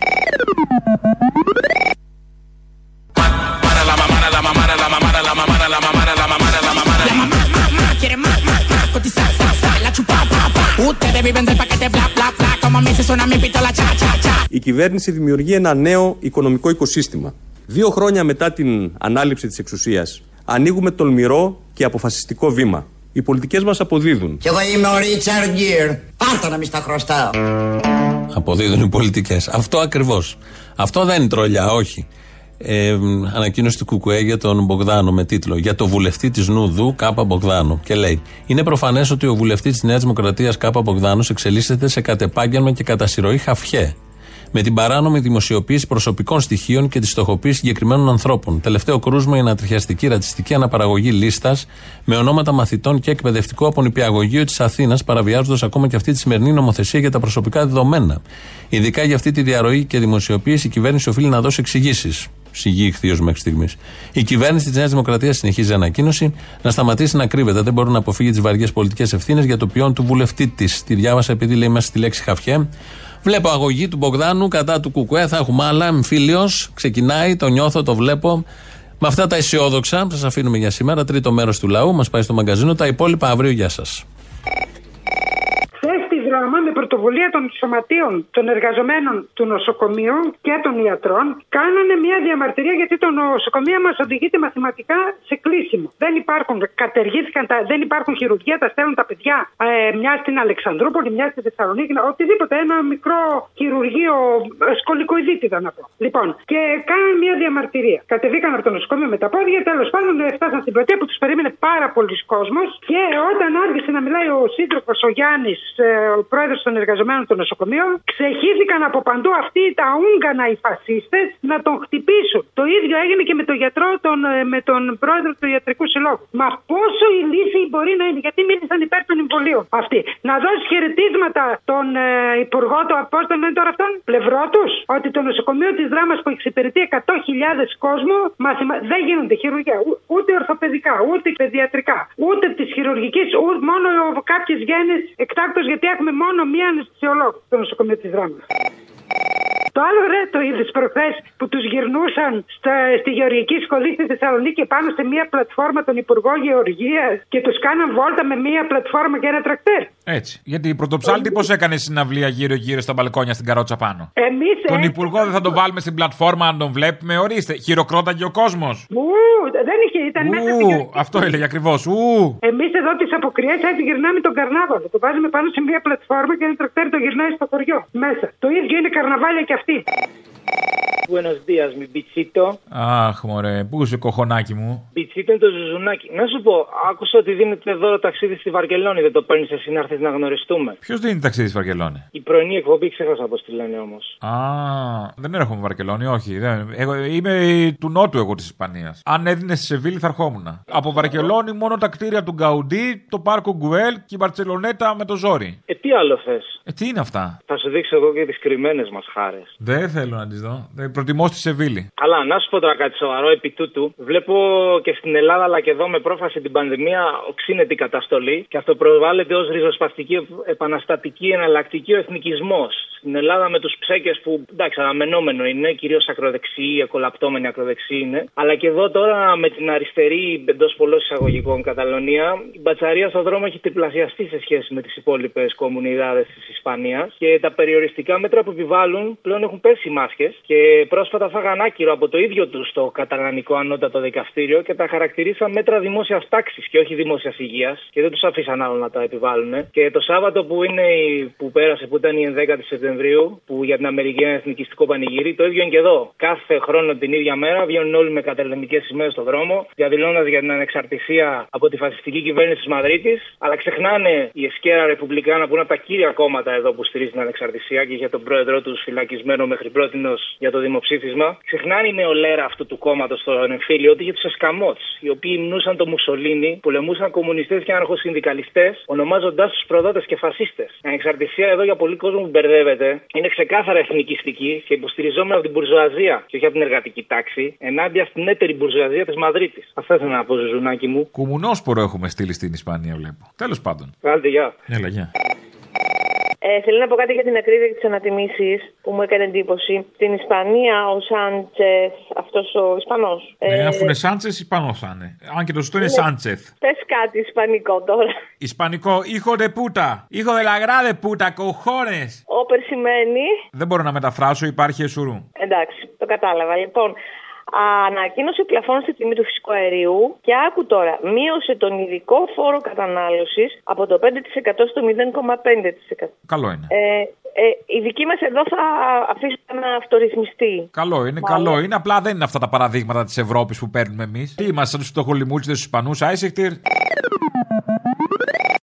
Quiere más, más, más, cotizar, sa, sa, la chupa, pa, pa. Ustedes viven del paquete bla, bla, bla, como como a mí se suena mi pistola cha cha cha. Η κυβέρνηση δημιουργεί ένα νέο οικονομικό οικοσύστημα. Δύο χρόνια μετά την ανάληψη της εξουσίας ανοίγουμε τολμηρό και αποφασιστικό βήμα. Οι πολιτικές μας αποδίδουν. Κι εγώ είμαι ο Ρίτσαρντ Γκίρ. Πάρτα να μη στα χρωστάω. Αποδίδουν οι πολιτικές. Αυτό ακριβώς. Αυτό δεν είναι τρολιά, όχι. Ε, ανακοίνωση του Κουκουέ για τον Μπογδάνο με τίτλο Για το βουλευτή της Νουδού Κάπα Μπογδάνο. Και λέει: Είναι προφανές ότι ο βουλευτής της Νέας Δημοκρατίας Κάπα Μπογδάνος εξελίσσεται σε κατεπάγγελμα και κατά συρροή χαφιέ. Με την παράνομη δημοσιοποίηση προσωπικών στοιχείων και τη στοχοποίηση συγκεκριμένων ανθρώπων. Τελευταίο κρούσμα η ανατριχιαστική ρατσιστική αναπαραγωγή λίστας με ονόματα μαθητών και εκπαιδευτικού από νηπιαγωγείο της Αθήνας, παραβιάζοντας ακόμα και αυτή τη σημερινή νομοθεσία για τα προσωπικά δεδομένα. Ειδικά για αυτή τη διαρροή και δημοσιοποίηση η κυβέρνηση οφείλει να δώσει εξηγήσεις. Σιγή ηχθείως μέχρι στιγμής. Η κυβέρνηση της Νέας Δημοκρατίας συνεχίζει ανακοίνωση να σταματήσει να κρύβεται. Δεν μπορεί να αποφύγει τις βαριές πολιτικές ευθύνες για το ποιόν του βουλευτή της. Τη διάβασα επειδή λέει μέσα στη λέξη χαφιέ. Βλέπω αγωγή του Μπογδάνου κατά του Κουκουέ. Θα έχουμε άλλα. Εμφύλιο. Ξεκινάει, το νιώθω, το βλέπω. Με αυτά τα αισιόδοξα, σας αφήνουμε για σήμερα. Τρίτο μέρος του λαού. Μας πάει στο μαγκαζίνο. Τα υπόλοιπα αύριο. Γεια σας. Χθε στη δράμα με πρωτοβουλία των σωματείων των εργαζομένων του νοσοκομείου και των ιατρών κάνανε μια διαμαρτυρία γιατί το νοσοκομείο μας οδηγείται μαθηματικά σε κλείσιμο. Δεν υπάρχουν, κατεργήθηκαν, τα, δεν υπάρχουν χειρουργία, τα στέλνουν τα παιδιά ε, μια στην Αλεξανδρούπολη, μια στη Θεσσαλονίκη, οτιδήποτε. Ένα μικρό χειρουργείο, ε, σκολικοειδίτιδα να πω. Λοιπόν, και κάνανε μια διαμαρτυρία. Κατεβήκαν από το νοσοκομείο με τα πόδια, τέλος πάντων ε, φτάσαν στην πλατεία που τους περίμενε πάρα πολλοί κόσμος και όταν άρχισε να μιλάει ο σύντροφος ο Γιάννης, ο πρόεδρος των εργαζομένων των νοσοκομείων, ξεχύθηκαν από παντού αυτοί τα Ούγγανα οι φασίστες να τον χτυπήσουν. Το ίδιο έγινε και με τον γιατρό, τον, ε, με τον πρόεδρο του Ιατρικού Συλλόγου. Μα πόσο ηλίθιοι μπορεί να είναι, γιατί μίλησαν υπέρ των εμβολίων αυτοί. Να δώσει χαιρετίσματα τον ε, υπουργό του, πώ τον λένε τώρα αυτόν, πλευρό τους, ότι το νοσοκομείο της δράμας που εξυπηρετεί 100.000 κόσμο μαθημα... δεν γίνονται χειρουργία, ού- ούτε ορθοπαιδικά, ούτε παιδιατρικά, ούτε της χειρουργικής, μόνο κάποιες γέννες εκτάκτο γιατί έχουμε μόνο μία αναισθησιολόγο στο νοσοκομείο της δράμας. Το άλλο ρε το είδες προχθές που τους γυρνούσαν στα, στη γεωργική σχολή στη Θεσσαλονίκη πάνω σε μία πλατφόρμα των Υπουργών Γεωργίας και τους κάναν βόλτα με μία πλατφόρμα και ένα τρακτέρ. Έτσι. Γιατί η πρωτοψάλτη πώς έκανε συναυλία γύρω-γύρω στα μπαλκόνια στην καρότσα πάνω; Εμείς. Τον υπουργό δεν θα τον βάλουμε στην πλατφόρμα αν τον βλέπουμε; Ορίστε, χειροκρόταγε ο κόσμος. Ου, δεν είχε, ήταν μέσα στη Ου, αυτό έλεγε ακριβώς. Ου. Εμείς εδώ τις αποκριές έτσι γυρνάμε τον καρνάβαλο. Το βάζουμε πάνω σε μία πλατφόρμα και ένα τρακτέρ το γυρνάει στο χωριό μέσα. Το ίδιο είναι καρναβάλια και αυτή. Buenos días, mi bichito. Αχ, μωρέ, πού είσαι, κοχονάκι μου; Bichito είναι το ζουζουνάκι. Να σου πω, άκουσα ότι δίνετε δώρο ταξίδι στη Βαρκελόνη. Δεν το παίρνεις εσύ να έρθεις να γνωριστούμε. Ποιος δίνει ταξίδι στη Βαρκελόνη; Η πρωινή εκπομπή ξέχασα πώ τη λένε όμως. Α, δεν έρχομαι Βαρκελόνη, όχι. Δεν. Εγώ, είμαι του νότου εγώ της Ισπανίας. Αν έδινες στη Σεβίλη θα ερχόμουν. Από Βαρκελόνη μόνο τα κτίρια του Γκαουντί, το πάρκο Γκουέλ και η Μπαρσελονέτα με το ζόρι. Ε, τι άλλο θες; Ε, τι είναι αυτά; Θα σου δείξω εγώ και τις κρυμμένες μας χάρες. Δεν θέλω να τις δω. Δεν προτιμώ στη Σεβίλη. Αλλά να σου πω τώρα κάτι σοβαρό επί τούτου. Βλέπω και στην Ελλάδα αλλά και εδώ με πρόφαση την πανδημία οξύνεται η καταστολή και αυτό προβάλλεται ως ριζοσπαστική, επαναστατική, εναλλακτική ο εθνικισμός. Στην Ελλάδα με τους ψέκες που εντάξει, αναμενόμενο είναι, κυρίως ακροδεξιοί, ακολαπτώμενοι ακροδεξιοί είναι. Αλλά και εδώ τώρα με την αριστερή εντός πολλών εισαγωγικών Καταλωνία, η μπατσαρία στον δρόμο έχει τριπλασιαστεί σε σχέση με τις υπόλοιπες κομμουνιδάδες της Ισπανία και τα περιοριστικά μέτρα που επιβάλλουν πλέον έχουν πέσει οι μάσκες και πρόσφατα φάγαν άκυρο από το ίδιο τους το καταλανικό ανώτατο δικαστήριο και τα χαρακτηρίσαν μέτρα δημόσιας τάξης και όχι δημόσιας υγείας και δεν τους αφήσαν άλλο να τα επιβάλλουν. Και το Σάββατο που, είναι, η- που πέρασε, που ήταν η 11η Σεπτεμβρίου, που για την Αμερική είναι εθνικιστικό πανηγύρι, το ίδιο είναι και εδώ. Κάθε χρόνο την ίδια μέρα βγαίνουν όλοι με καταλανικές σημαίες στον δρόμο, διαδηλώνοντας για την ανεξαρτησία από τη φασιστική κυβέρνηση της Μαδρίτης, αλλά ξεχνάνε η Εσκέρα Ρεπουμπλικάνα που είναι από τα κύρια κόμματα εδώ που στηρίζει την ανεξαρτησία και για τον πρόεδρό του φυλακισμένο μέχρι πρότινος για το δημοψήφισμα. Ξεχνάνε η νεολαία αυτού του κόμματος στον εμφύλιο ότι για τους Εσκαμότ, οι οποίοι υμνούσαν το Μουσολίνι, πολεμούσαν κομμουνιστές και αναρχοσυνδικαλιστές, ονομάζοντάς τους προδότες και φασίστες. Η ανεξαρτησία εδώ για πολλοί κόσμο που μπερδεύεται είναι ξεκάθαρα εθνικιστική και υποστηριζόμενη από την μπουρζουαζία και όχι από την εργατική τάξη, ενάντια στην έτερη μπουρζουαζία της Μαδρίτης. Αυτό ήθελα να πω, Ζουζουνάκι μου. Κουμουνόσπορο έχουμε στείλει στην Ισπανία, βλέπω. Τέλος πάντων. Κάντε, γεια. Έλα, γεια. Ε, θέλω να πω κάτι για την ακρίβεια και τις ανατιμήσεις που μου έκανε εντύπωση. Στην Ισπανία ο Σάντσε, αυτός ο Ισπανός. Ναι, αφού είναι Σάντσε, Ισπανός θα είναι. Αν και το σωστό είναι ναι. Σάντσεθ. Πες κάτι Ισπανικό τώρα. Ισπανικό, hijo de puta. Hijo de la grade puta, cojones. Όπερ σημαίνει. Δεν μπορώ να μεταφράσω, υπάρχει εσουρού. Εντάξει, το κατάλαβα. Λοιπόν, ανακοίνωσε πλαφόν στη τιμή του φυσικού αερίου και άκου τώρα, μείωσε τον ειδικό φόρο κατανάλωσης από το 5% στο 0,5%. Καλό είναι. Ε, ε, η δική μας εδώ θα αφήσει να αυτορυθμιστεί. Καλό είναι, Μάλλον. καλό είναι. Απλά δεν είναι αυτά τα παραδείγματα της Ευρώπης που παίρνουμε εμείς. Τι είμαστε, σαν τους φτωχολιμούτσιδε τους Ισπανούς, Άισεχτηρ.